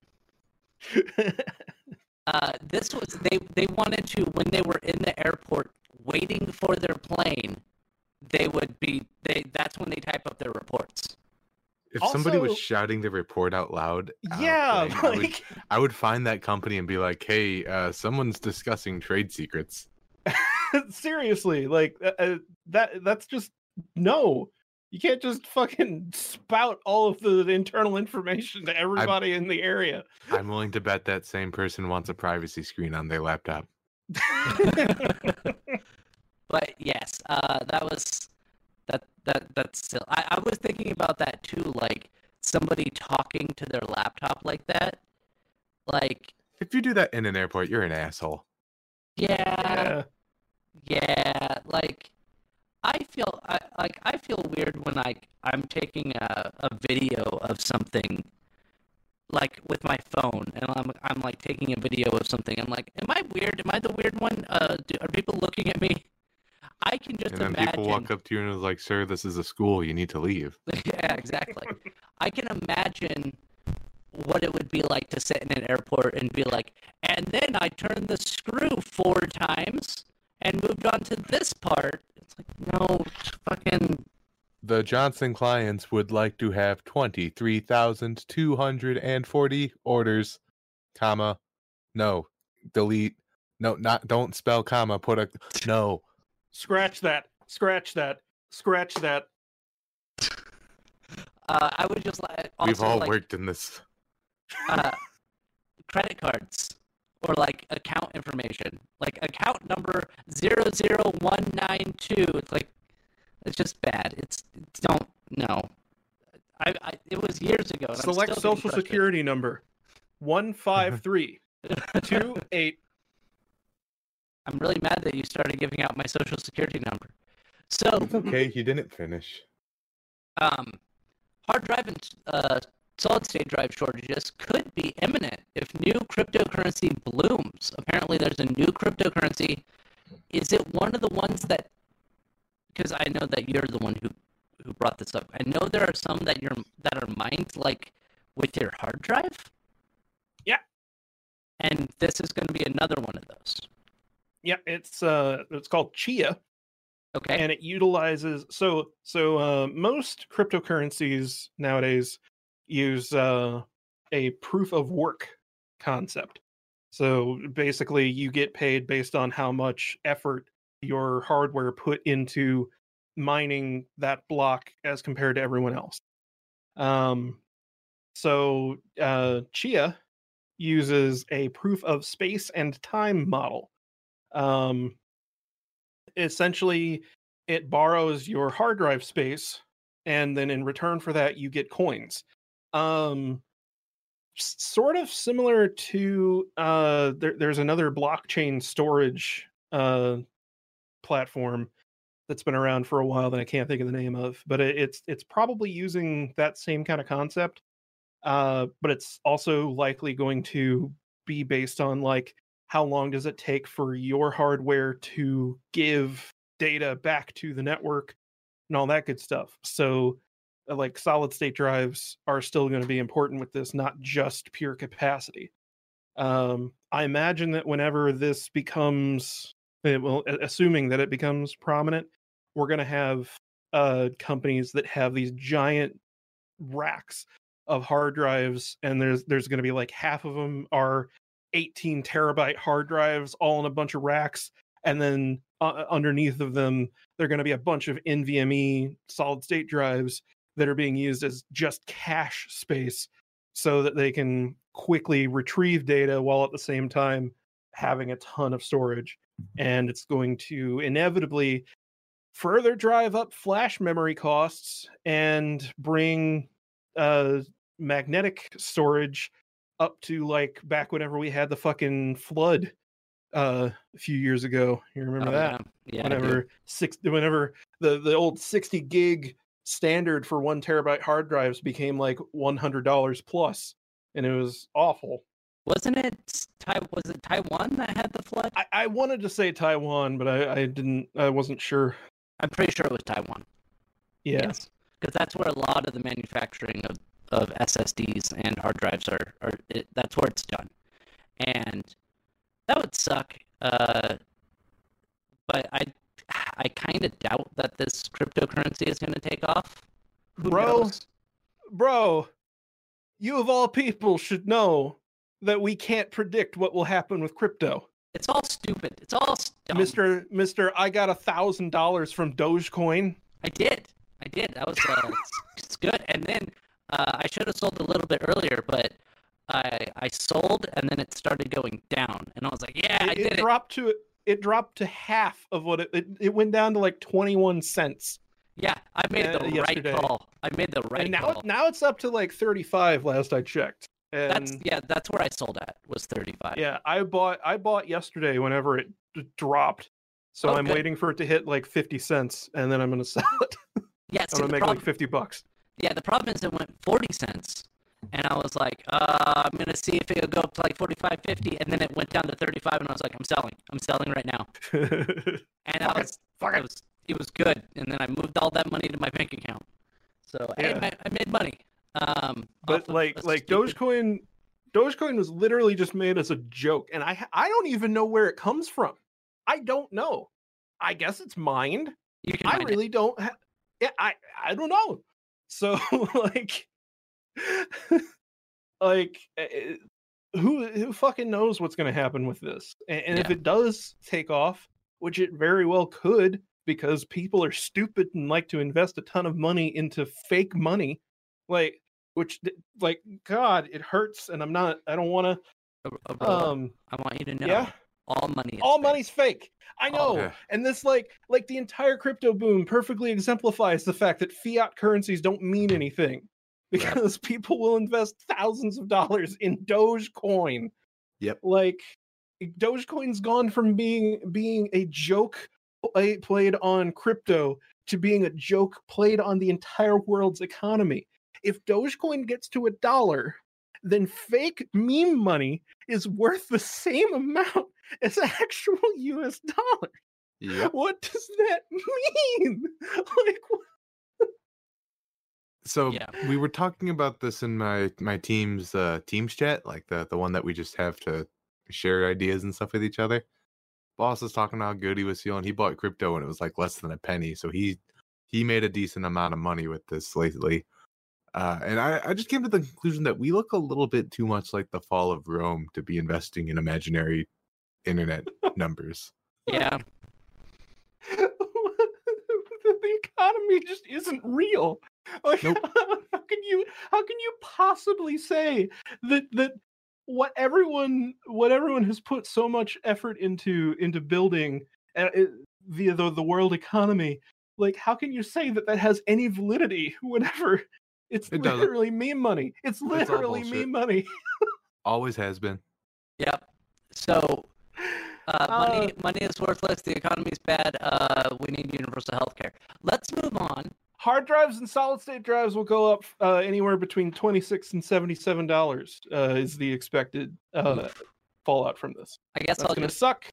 Uh, this was they they wanted to when they were in the airport waiting for their plane. They would be they. That's when they type up their reports. If somebody was shouting the report out loud, out yeah, thing, (laughs) I, would, I would find that company and be like, hey, uh, someone's discussing trade secrets. (laughs) seriously, like uh, uh, that. That's just no. You can't just fucking spout all of the internal information to everybody in the area. I'm willing to bet that same person wants a privacy screen on their laptop. (laughs) But yes, uh, that was that that that's still. I, I was thinking about that too, like somebody talking to their laptop like that. Like, If you do that in an airport, you're an asshole. yeah, yeah. yeah, like I feel I, like I feel weird when I I'm taking a, a video of something like with my phone and I'm I'm like taking a video of something. I'm like, am I weird? Am I the weird one? Uh, do, are people looking at me? Can just And then imagine. people walk up to you and is like, sir, this is a school. You need to leave. (laughs) yeah, exactly. I can imagine what it would be like to sit in an airport and be like, and then I turned the screw four times and moved on to this part. It's like, no, fucking. The Johnson clients would like to have 23,240 orders, comma, no, delete, no, not, don't spell comma, put a, no. Scratch that. Scratch that. Scratch that. Uh, I would just like. Also, We've all like, worked in this. uh, credit cards or like account information, like account number zero zero one nine two. It's like it's just bad. It's, it's don't no. I, I it was years ago. And I'm Select still social security number. One five three (laughs) two eight. I'm really mad that you started giving out my social security number. So It's okay, you didn't finish. um, hard drive and uh, solid state drive shortages could be imminent if new cryptocurrency blooms. Apparently, there's a new cryptocurrency. Is it one of the ones that? Because I know that you're the one who who brought this up. I know there are some that you're that are mined like with your hard drive. Yeah. And this is going to be another one of those. Yeah, it's uh it's called Chia. Okay. and it utilizes so so uh, most cryptocurrencies nowadays use uh, a proof of work concept so basically you get paid based on how much effort your hardware put into mining that block as compared to everyone else um so uh chia uses a proof of space and time model um essentially it borrows your hard drive space and then in return for that you get coins um sort of similar to uh there, there's another blockchain storage uh platform that's been around for a while that I can't think of the name of, but it, it's it's probably using that same kind of concept. Uh, but it's also likely going to be based on like how long does it take for your hardware to give data back to the network and all that good stuff. So uh, like solid state drives are still going to be important with this, not just pure capacity. Um, I imagine that whenever this becomes, eh, well, assuming that it becomes prominent, we're going to have uh, companies that have these giant racks of hard drives, and there's there's going to be like half of them are 18 terabyte hard drives all in a bunch of racks, and then uh, underneath of them they're going to be a bunch of NVMe solid state drives that are being used as just cache space so that they can quickly retrieve data while at the same time having a ton of storage. And it's going to inevitably further drive up flash memory costs and bring uh, magnetic storage up to like back whenever we had the fucking flood uh, a few years ago. You remember Oh, that? Yeah, yeah whenever six whenever the the old 60 gig standard for one terabyte hard drives became like $100 plus and it was awful Wasn't it was it Taiwan that had the flood? i, I wanted to say taiwan but I, I didn't i wasn't sure I'm pretty sure it was Taiwan. yeah Yes, because that's where a lot of the manufacturing of, of SSDs and hard drives are. are it, that's where it's done, and that would suck. Uh, but I, I kind of doubt that this cryptocurrency is going to take off. Who Bro. knows? bro you of all people should know that we can't predict what will happen with crypto it's all stupid. It's all dumb. mr mr i got a thousand dollars from dogecoin I did. I did. That was uh, it's, it's good. And then uh, I should have sold a little bit earlier, but I I sold and then it started going down, and I was like, yeah, I it, did it it. dropped to it dropped to half of what it, it it went down to like 21 cents Yeah, I made uh, the yesterday. right call. I made the right and now call. now it's up to like 35 last I checked. And that's yeah, that's where I sold at was thirty five. yeah, I bought I bought yesterday whenever it d- dropped. So Oh, I'm good. waiting for it to hit like 50 cents and then I'm going (laughs) to sell it. yeah. I'm gonna make problem, like 50 bucks. Yeah, the problem is it went forty cents, and I was like, uh, I'm gonna see if it'll go up to like 45, 50, and then it went down to thirty five, and I was like, I'm selling. I'm selling right now, (laughs) and I was Fuck it was it was good, and then I moved all that money to my bank account. So Yeah. I, I made money. Um, but like like stupid- Dogecoin Dogecoin was literally just made as a joke and I I don't even know where it comes from. I don't know. I guess it's mined. you can I find it. really don't. Ha- yeah, I I don't know. So (laughs) like, like eh, who who fucking knows what's going to happen with this? And, and if it does take off, which it very well could, because people are stupid and like to invest a ton of money into fake money, like which like God, it hurts, and I'm not. I don't want Uh, uh, to. Um, I want you to know. yeah. All money. is all fake. money's fake. I All- know. Yeah. And this like like the entire crypto boom perfectly exemplifies the fact that fiat currencies don't mean anything because (laughs) people will invest thousands of dollars in Dogecoin. Yep. Like Dogecoin's gone from being being a joke play, played on crypto to being a joke played on the entire world's economy. If Dogecoin gets to a dollar, then fake meme money is worth the same amount (laughs) as actual US dollar. Yep. What does that (laughs) mean? (laughs) Like, what- So Yeah. we were talking about this in my my team's uh, teams chat, like the the one that we just have to share ideas and stuff with each other. Boss was talking about how good he was feeling. He bought crypto and it was like less than a penny, so he he made a decent amount of money with this lately. Uh, and I, I just came to the conclusion that we look a little bit too much like the fall of Rome to be investing in imaginary internet (laughs) numbers. Yeah. (laughs) the economy just isn't real. Like, Nope. (laughs) how can you how can you possibly say that that what everyone what everyone has put so much effort into into building uh, via the the world economy? Like, how can you say that that has any validity? Whenever it's It doesn't. literally meme money. It's literally bullshit. meme money. Always has been. Yep. So, Uh, money, money is worthless. The economy is bad. Uh, we need universal health care. Let's move on. Hard drives and solid state drives will go up uh, anywhere between twenty six and seventy seven dollars. Uh, is the expected uh, fallout from this? I guess That's I'll gonna just suck.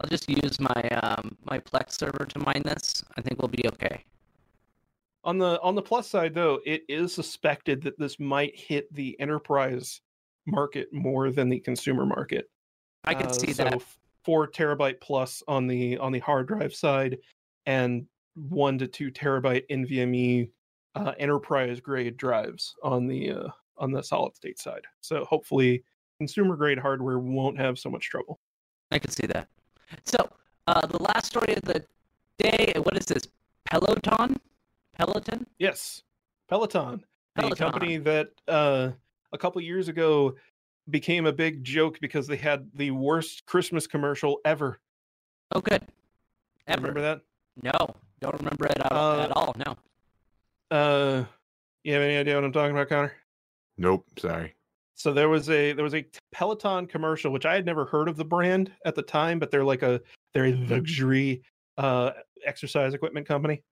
I'll just use my um my Plex server to mine this. I think we'll be okay. On the on the plus side, though, it is suspected that this might hit the enterprise market more than the consumer market. I can Uh, see so that. Four terabyte plus on the on the hard drive side, and one to two terabyte NVMe uh, enterprise grade drives on the uh, on the solid state side. So hopefully, consumer grade hardware won't have so much trouble. I can see that. So, uh, the last story of the day. What is this? Peloton. Peloton. Yes, Peloton, the Peloton. company that uh, a couple years ago became a big joke because they had the worst Christmas commercial ever. Oh, good. Ever. Remember that? No, don't remember it at, Uh, at all. No. Uh, you have any idea what I'm talking about, Connor? Nope, sorry. So there was a there was a Peloton commercial which I had never heard of the brand at the time, but they're like a they're a luxury uh exercise equipment company.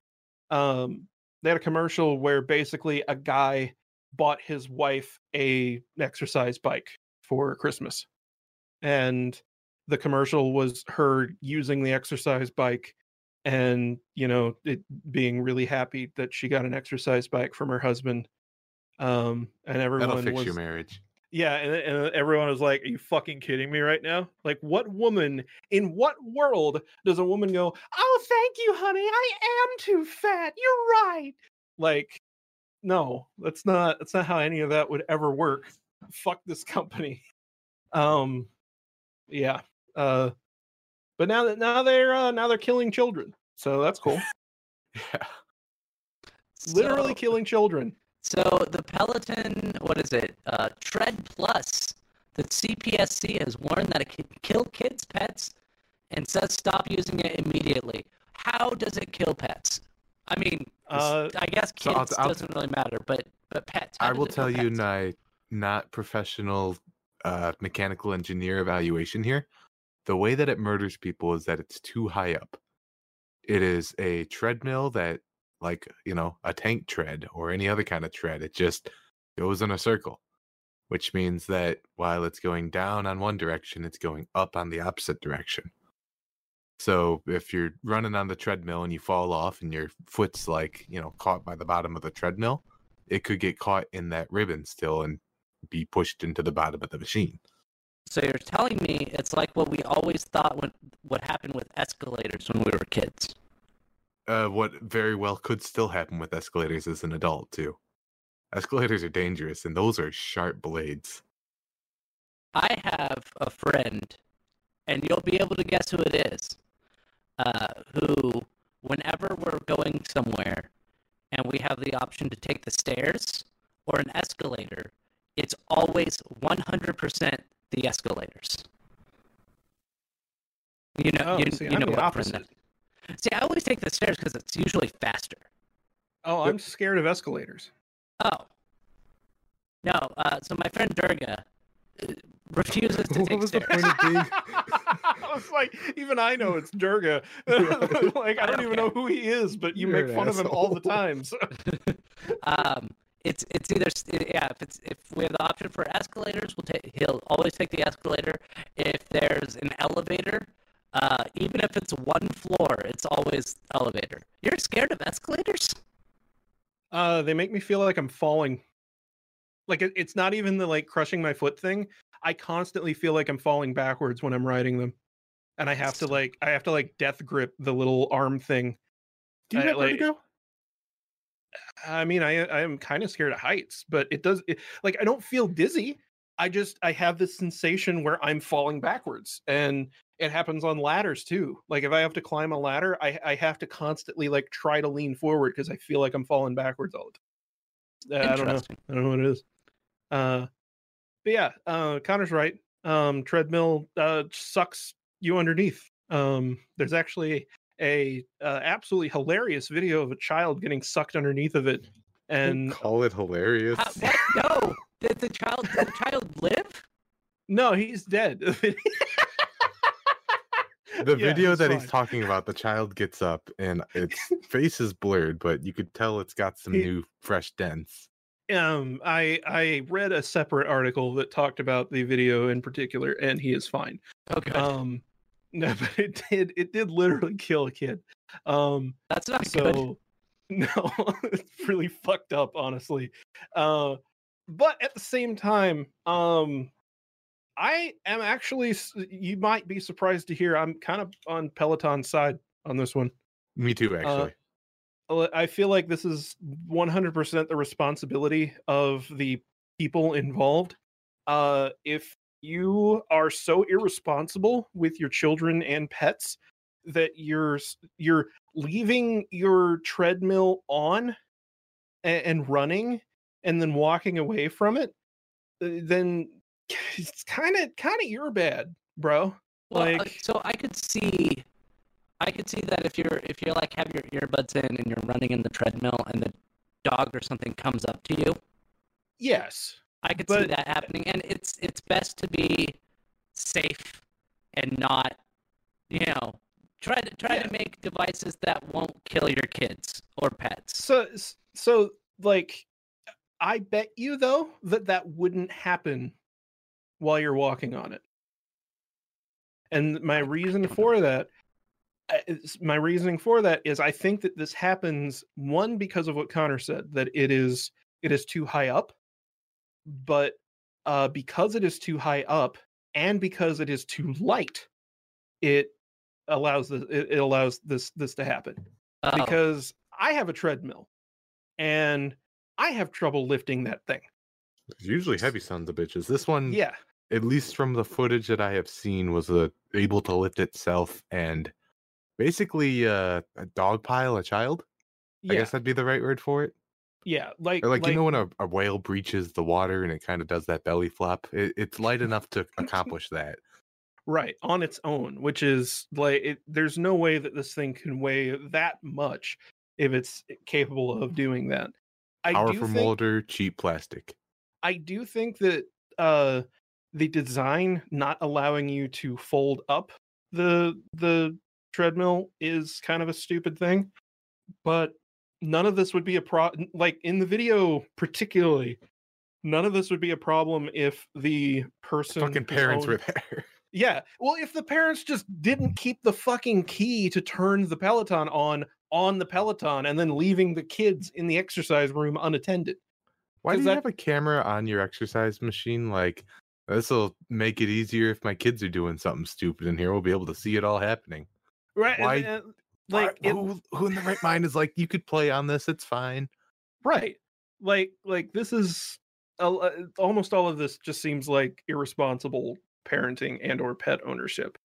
Um they had a commercial where basically a guy bought his wife a exercise bike for Christmas. And the commercial was her using the exercise bike and you know it being really happy that she got an exercise bike from her husband um and everyone That'll fix was your marriage. Yeah, and, and everyone was like, "Are you fucking kidding me right now? Like, what woman in what world does a woman go? Oh, thank you, honey. I am too fat. You're right. Like, no, that's not that's not how any of that would ever work. Fuck this (laughs) company. Um, yeah. Uh, but now that now they're uh, now they're killing children, so that's cool. (laughs) Yeah. Literally So- killing children. So the Peloton, what is it? Uh, Tread Plus. The CPSC has warned that it can kill kids' pets, and says stop using it immediately. How does it kill pets? I mean, Uh, I guess so I'll- kids I'll- doesn't really matter, but but pets. I will tell you my not professional uh, mechanical engineer evaluation here. The way that it murders people is that it's too high up. It is a treadmill that, like, you know, a tank tread or any other kind of tread, it just goes in a circle, which means that while it's going down on one direction, it's going up on the opposite direction. So if you're running on the treadmill and you fall off and your foot's like, you know, caught by the bottom of the treadmill, it could get caught in that ribbon still and be pushed into the bottom of the machine. So you're telling me it's like what we always thought when what happened with escalators when we were kids. Uh, what very well could still happen with escalators as an adult too. Escalators are dangerous, and those are sharp blades. I have a friend, and you'll be able to guess who it is. Uh, who, whenever we're going somewhere, and we have the option to take the stairs or an escalator, it's always 100% the escalators. You know, Oh, you, see, you I'm know the opposite. That- See, I always take the stairs because it's usually faster. oh, I'm scared of escalators. Oh. No, uh, so my friend Durga uh, refuses to (laughs) What take was the stairs. point of being- (laughs) I was like, even I know it's Durga. (laughs) like, I don't even know who he is, but you You're make an fun of him all the asshole. time. So. um, it's it's either yeah if it's if we have the option for escalators, we'll take he'll always take the escalator. If there's an elevator, uh, even if it's one floor, it's always elevator. You're scared of escalators? Uh, they make me feel like I'm falling. Like it, it's not even the like crushing my foot thing. I constantly feel like I'm falling backwards when I'm riding them, and I have to like I have to like death grip the little arm thing. Do you I- have like- vertigo? I mean, I I am kind of scared of heights, but it does it, like I don't feel dizzy. I just I have this sensation where I'm falling backwards, and it happens on ladders too. Like if I have to climb a ladder, I I have to constantly like try to lean forward because I feel like I'm falling backwards all the time. Uh, I don't know. I don't know what it is. Uh, but yeah, uh, Connor's right. Um, treadmill uh, sucks you underneath. Um, there's actually a uh, absolutely hilarious video of a child getting sucked underneath of it, and call it hilarious. No. (laughs) Did the child did the child live? no, he's dead. (laughs) The Yeah, video he's that he's talking about, the child gets up and its (laughs) face is blurred, but you could tell it's got some He- new, fresh dents. um i i read a separate article that talked about the video in particular and he is fine Okay. um (laughs) no but it did it did literally kill a kid um That's not good. so no it's really fucked up honestly uh but at the same time um i am actually. You might be surprised to hear i'm kind of on peloton's side on this one Me too, actually. Uh, I feel like this is 100% the responsibility of the people involved. Uh, if you are so irresponsible with your children and pets that you're you're leaving your treadmill on and, and running and then walking away from it, uh, then (laughs) it's kind of kind of your bad, bro. Well, uh, like- so I could see, I could see that if you're if you're like have your earbuds in and you're running in the treadmill and the dog or something comes up to you, Yes. I could see that happening. And it's it's best to be safe and not, you know, try to try Yeah. to make devices that won't kill your kids or pets. So so like I bet you though that that wouldn't happen while you're walking on it. And my reason for that my reasoning for that is I think that this happens one because of what Connor said that it is it is too high up but uh because it is too high up and because it is too light it allows the it, it allows this this to happen. Oh, because I have a treadmill and I have trouble lifting that thing. It's usually heavy sons of bitches. This one, Yeah. at least from the footage that I have seen, was uh, able to lift itself and basically uh, a dog pile a child. I guess that'd be the right word for it. yeah. Like, Or like, you know when a, a whale breaches the water and it kind of does that belly flop. It, it's light (laughs) enough to accomplish that. right on its own, which is like it, there's no way that this thing can weigh that much if it's capable of doing that. Powerful molder, cheap plastic. I do think that uh the design not allowing you to fold up the the treadmill is kind of a stupid thing but none of this would be a pro like in the video particularly none of this would be a problem if the person Fucking parents were there. Yeah well if the parents just didn't keep the fucking key to turn the peloton on on the peloton and then leaving the kids in the exercise room unattended Why do you that- have a camera on your exercise machine? Like, this will make it easier if my kids are doing something stupid in here. We'll be able to see it all happening. right Why- and, Why- like it, who, who in the right mind is like, you could play on this, it's fine. right like like this is uh, almost all of this just seems like irresponsible parenting and or pet ownership.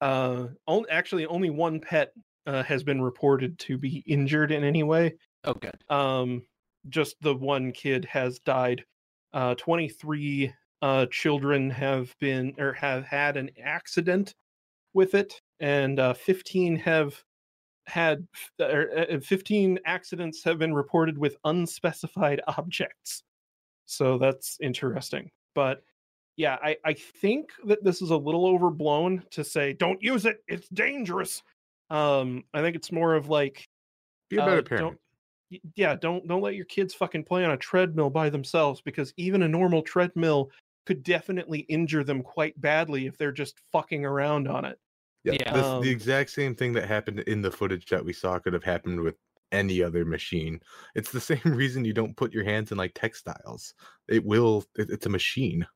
Uh on, actually only one pet uh, has been reported to be injured in any way. Oh, good. um just the one kid has died. Uh 23 uh children have been or have had an accident with it and uh 15 have had or, uh, 15 accidents have been reported with unspecified (laughs) objects. So that's interesting. But yeah i i think that this is a little overblown to say don't use it it's dangerous um i think it's more of like Be a Uh, better don't- parent. yeah don't don't let your kids fucking play on a treadmill by themselves because even a normal treadmill could definitely injure them quite badly if they're just fucking around on it Yeah, Yeah. this, Um, the exact same thing that happened in the footage that we saw could have happened with any other machine. It's the (laughs) same reason you don't put your hands in like textiles. It will. It, it's a machine.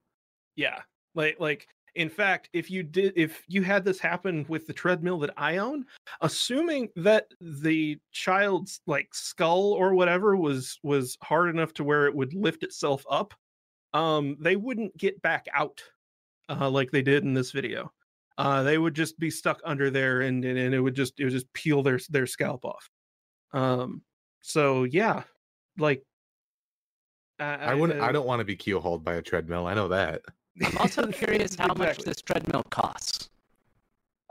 Yeah like like in fact if you did if you had this happen with the treadmill that i own assuming that the child's like skull or whatever was was hard enough to where it would lift itself up um they wouldn't get back out uh like they did in this video uh they would just be stuck under there and and, and it would just it would just peel their their scalp off um so yeah like I, wouldn't. I uh, don't want to be keel hauled by a treadmill. I know that. I'm also curious how much this treadmill costs.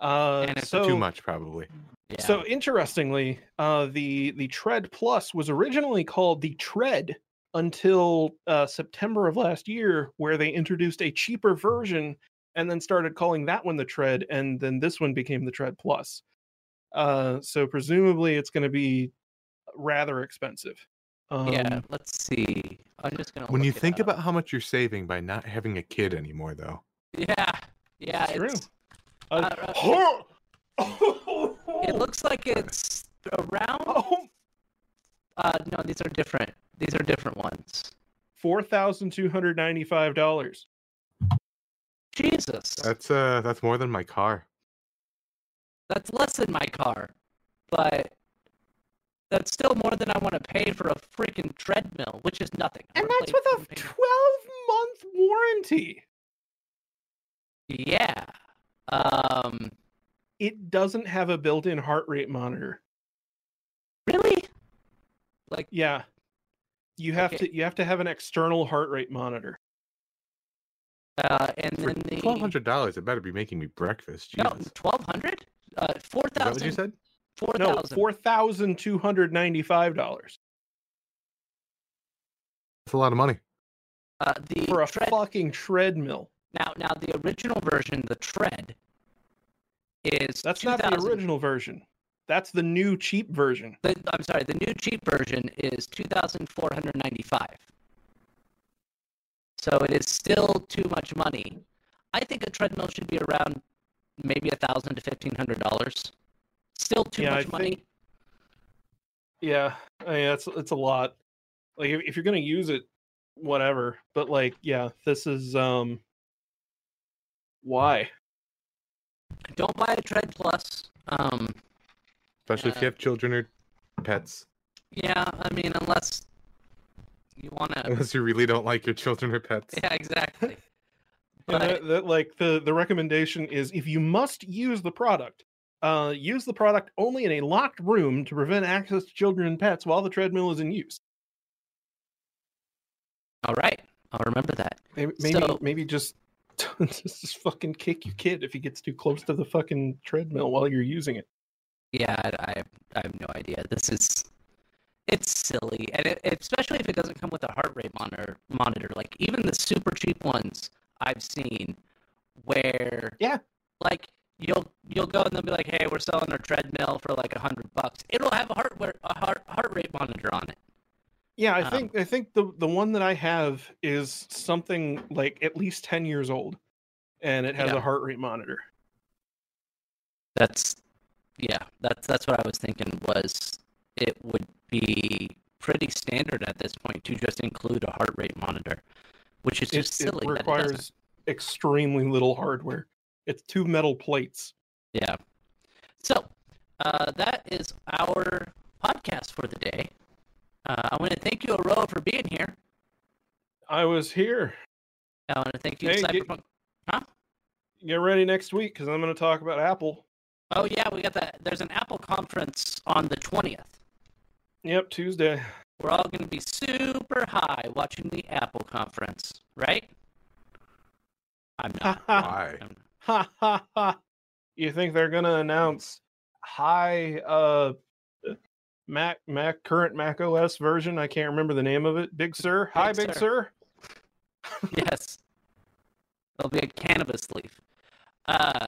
uh and it's so Too much, probably. Yeah. So interestingly, uh, the the Tread Plus was originally called the Tread until uh, September of last year, where they introduced a cheaper version and then started calling that one the Tread, and then this one became the Tread Plus. Uh, so presumably it's going to be rather expensive. Um, yeah, let's see. I'm just gonna. When you think up. about how much you're saving by not having a kid anymore, though, Yeah, yeah, It's true. it's, uh, (laughs) uh, it looks like it's around. oh, Uh, no, these are different. These are different ones. four thousand two hundred ninety-five dollars. Jesus, that's uh that's more than my car. that's less than my car, but that's still more than I want to pay for a freaking treadmill, which is nothing. And wanna that's with a twelve-month warranty. Yeah. Um. It doesn't have a built-in heart rate monitor. Really? Like, Yeah, you have Okay. to you have to have an external heart rate monitor. uh, and For then the twelve hundred dollars, it better be making me breakfast. no twelve hundred. Uh, four Is that what you said? Four No, thousand. four thousand two hundred ninety-five dollars That's a lot of money. Uh, the for a tread. fucking treadmill. Now, now the original version, the tread, is That's not the original version. That's the new cheap version. The, I'm sorry, the new cheap version is two thousand four hundred ninety-five. So it is still too much money. I think a treadmill should be around maybe a thousand to fifteen hundred dollars. Still too Yeah, I much money. think- Yeah, I mean, it's it's a lot. Like if, if you're gonna use it, whatever. But like, yeah, this is um. Why? Don't buy a tread plus. Um, Especially if you have children or pets. yeah, I mean, unless you want to. Unless you really don't like your children or pets. Yeah, exactly. (laughs) But that, that, like the the recommendation is if you must use the product, uh, use the product only in a locked room to prevent access to children and pets while the treadmill is in use. all right, I'll remember that. Maybe maybe, So- maybe just (laughs) just just fucking kick your kid if he gets too close to the fucking treadmill while you're using it. Yeah, I, I, I have no idea. This is, it's silly, and it, especially if it doesn't come with a heart rate monitor. Monitor, like even the super cheap ones I've seen, where Yeah. like you'll you'll go and they'll be like, hey, we're selling our treadmill for like a hundred bucks. It'll have a heart a heart heart rate monitor on it. Yeah, I Um, think I think the the one that I have is something like at least ten years old, and it has Yeah. a heart rate monitor. That's yeah, that's that's what I was thinking was it would be pretty standard at this point to just include a heart rate monitor, which is just it silly. it requires extremely little hardware. It's two metal plates. Yeah. So uh, that is our podcast for the day. Uh, I want to thank you, Aroa, for being here. I was here. I want to thank you, Hey, get- Cyberpunk. Get ready next week because I'm going to talk about Apple. Oh yeah, we got that. There's an Apple conference on the twentieth. Yep, Tuesday. We're all going to be super high watching the Apple conference, right? I'm not. Why? (laughs) I'm- Ha ha ha! You think they're going to announce high uh Mac Mac current Mac OS version? I can't remember the name of it. Big Sur. Hi, Big Big Sur. Sur. yes. There'll be a cannabis leaf. Uh,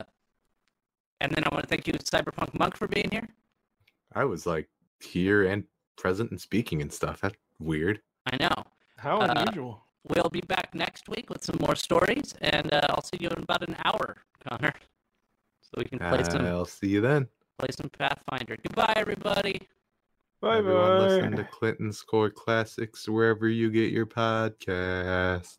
and then I want to thank you, Cyberpunk Monk, for being here. I was like here and present and speaking and stuff. That's weird. I know. How Uh, unusual. We'll be back next week with some more stories, and uh, I'll see you in about an hour, Connor. So we can play some I'll see you then. play some Pathfinder. Goodbye, everybody. Bye Everyone listen to Clinton Score Classics wherever you get your podcast.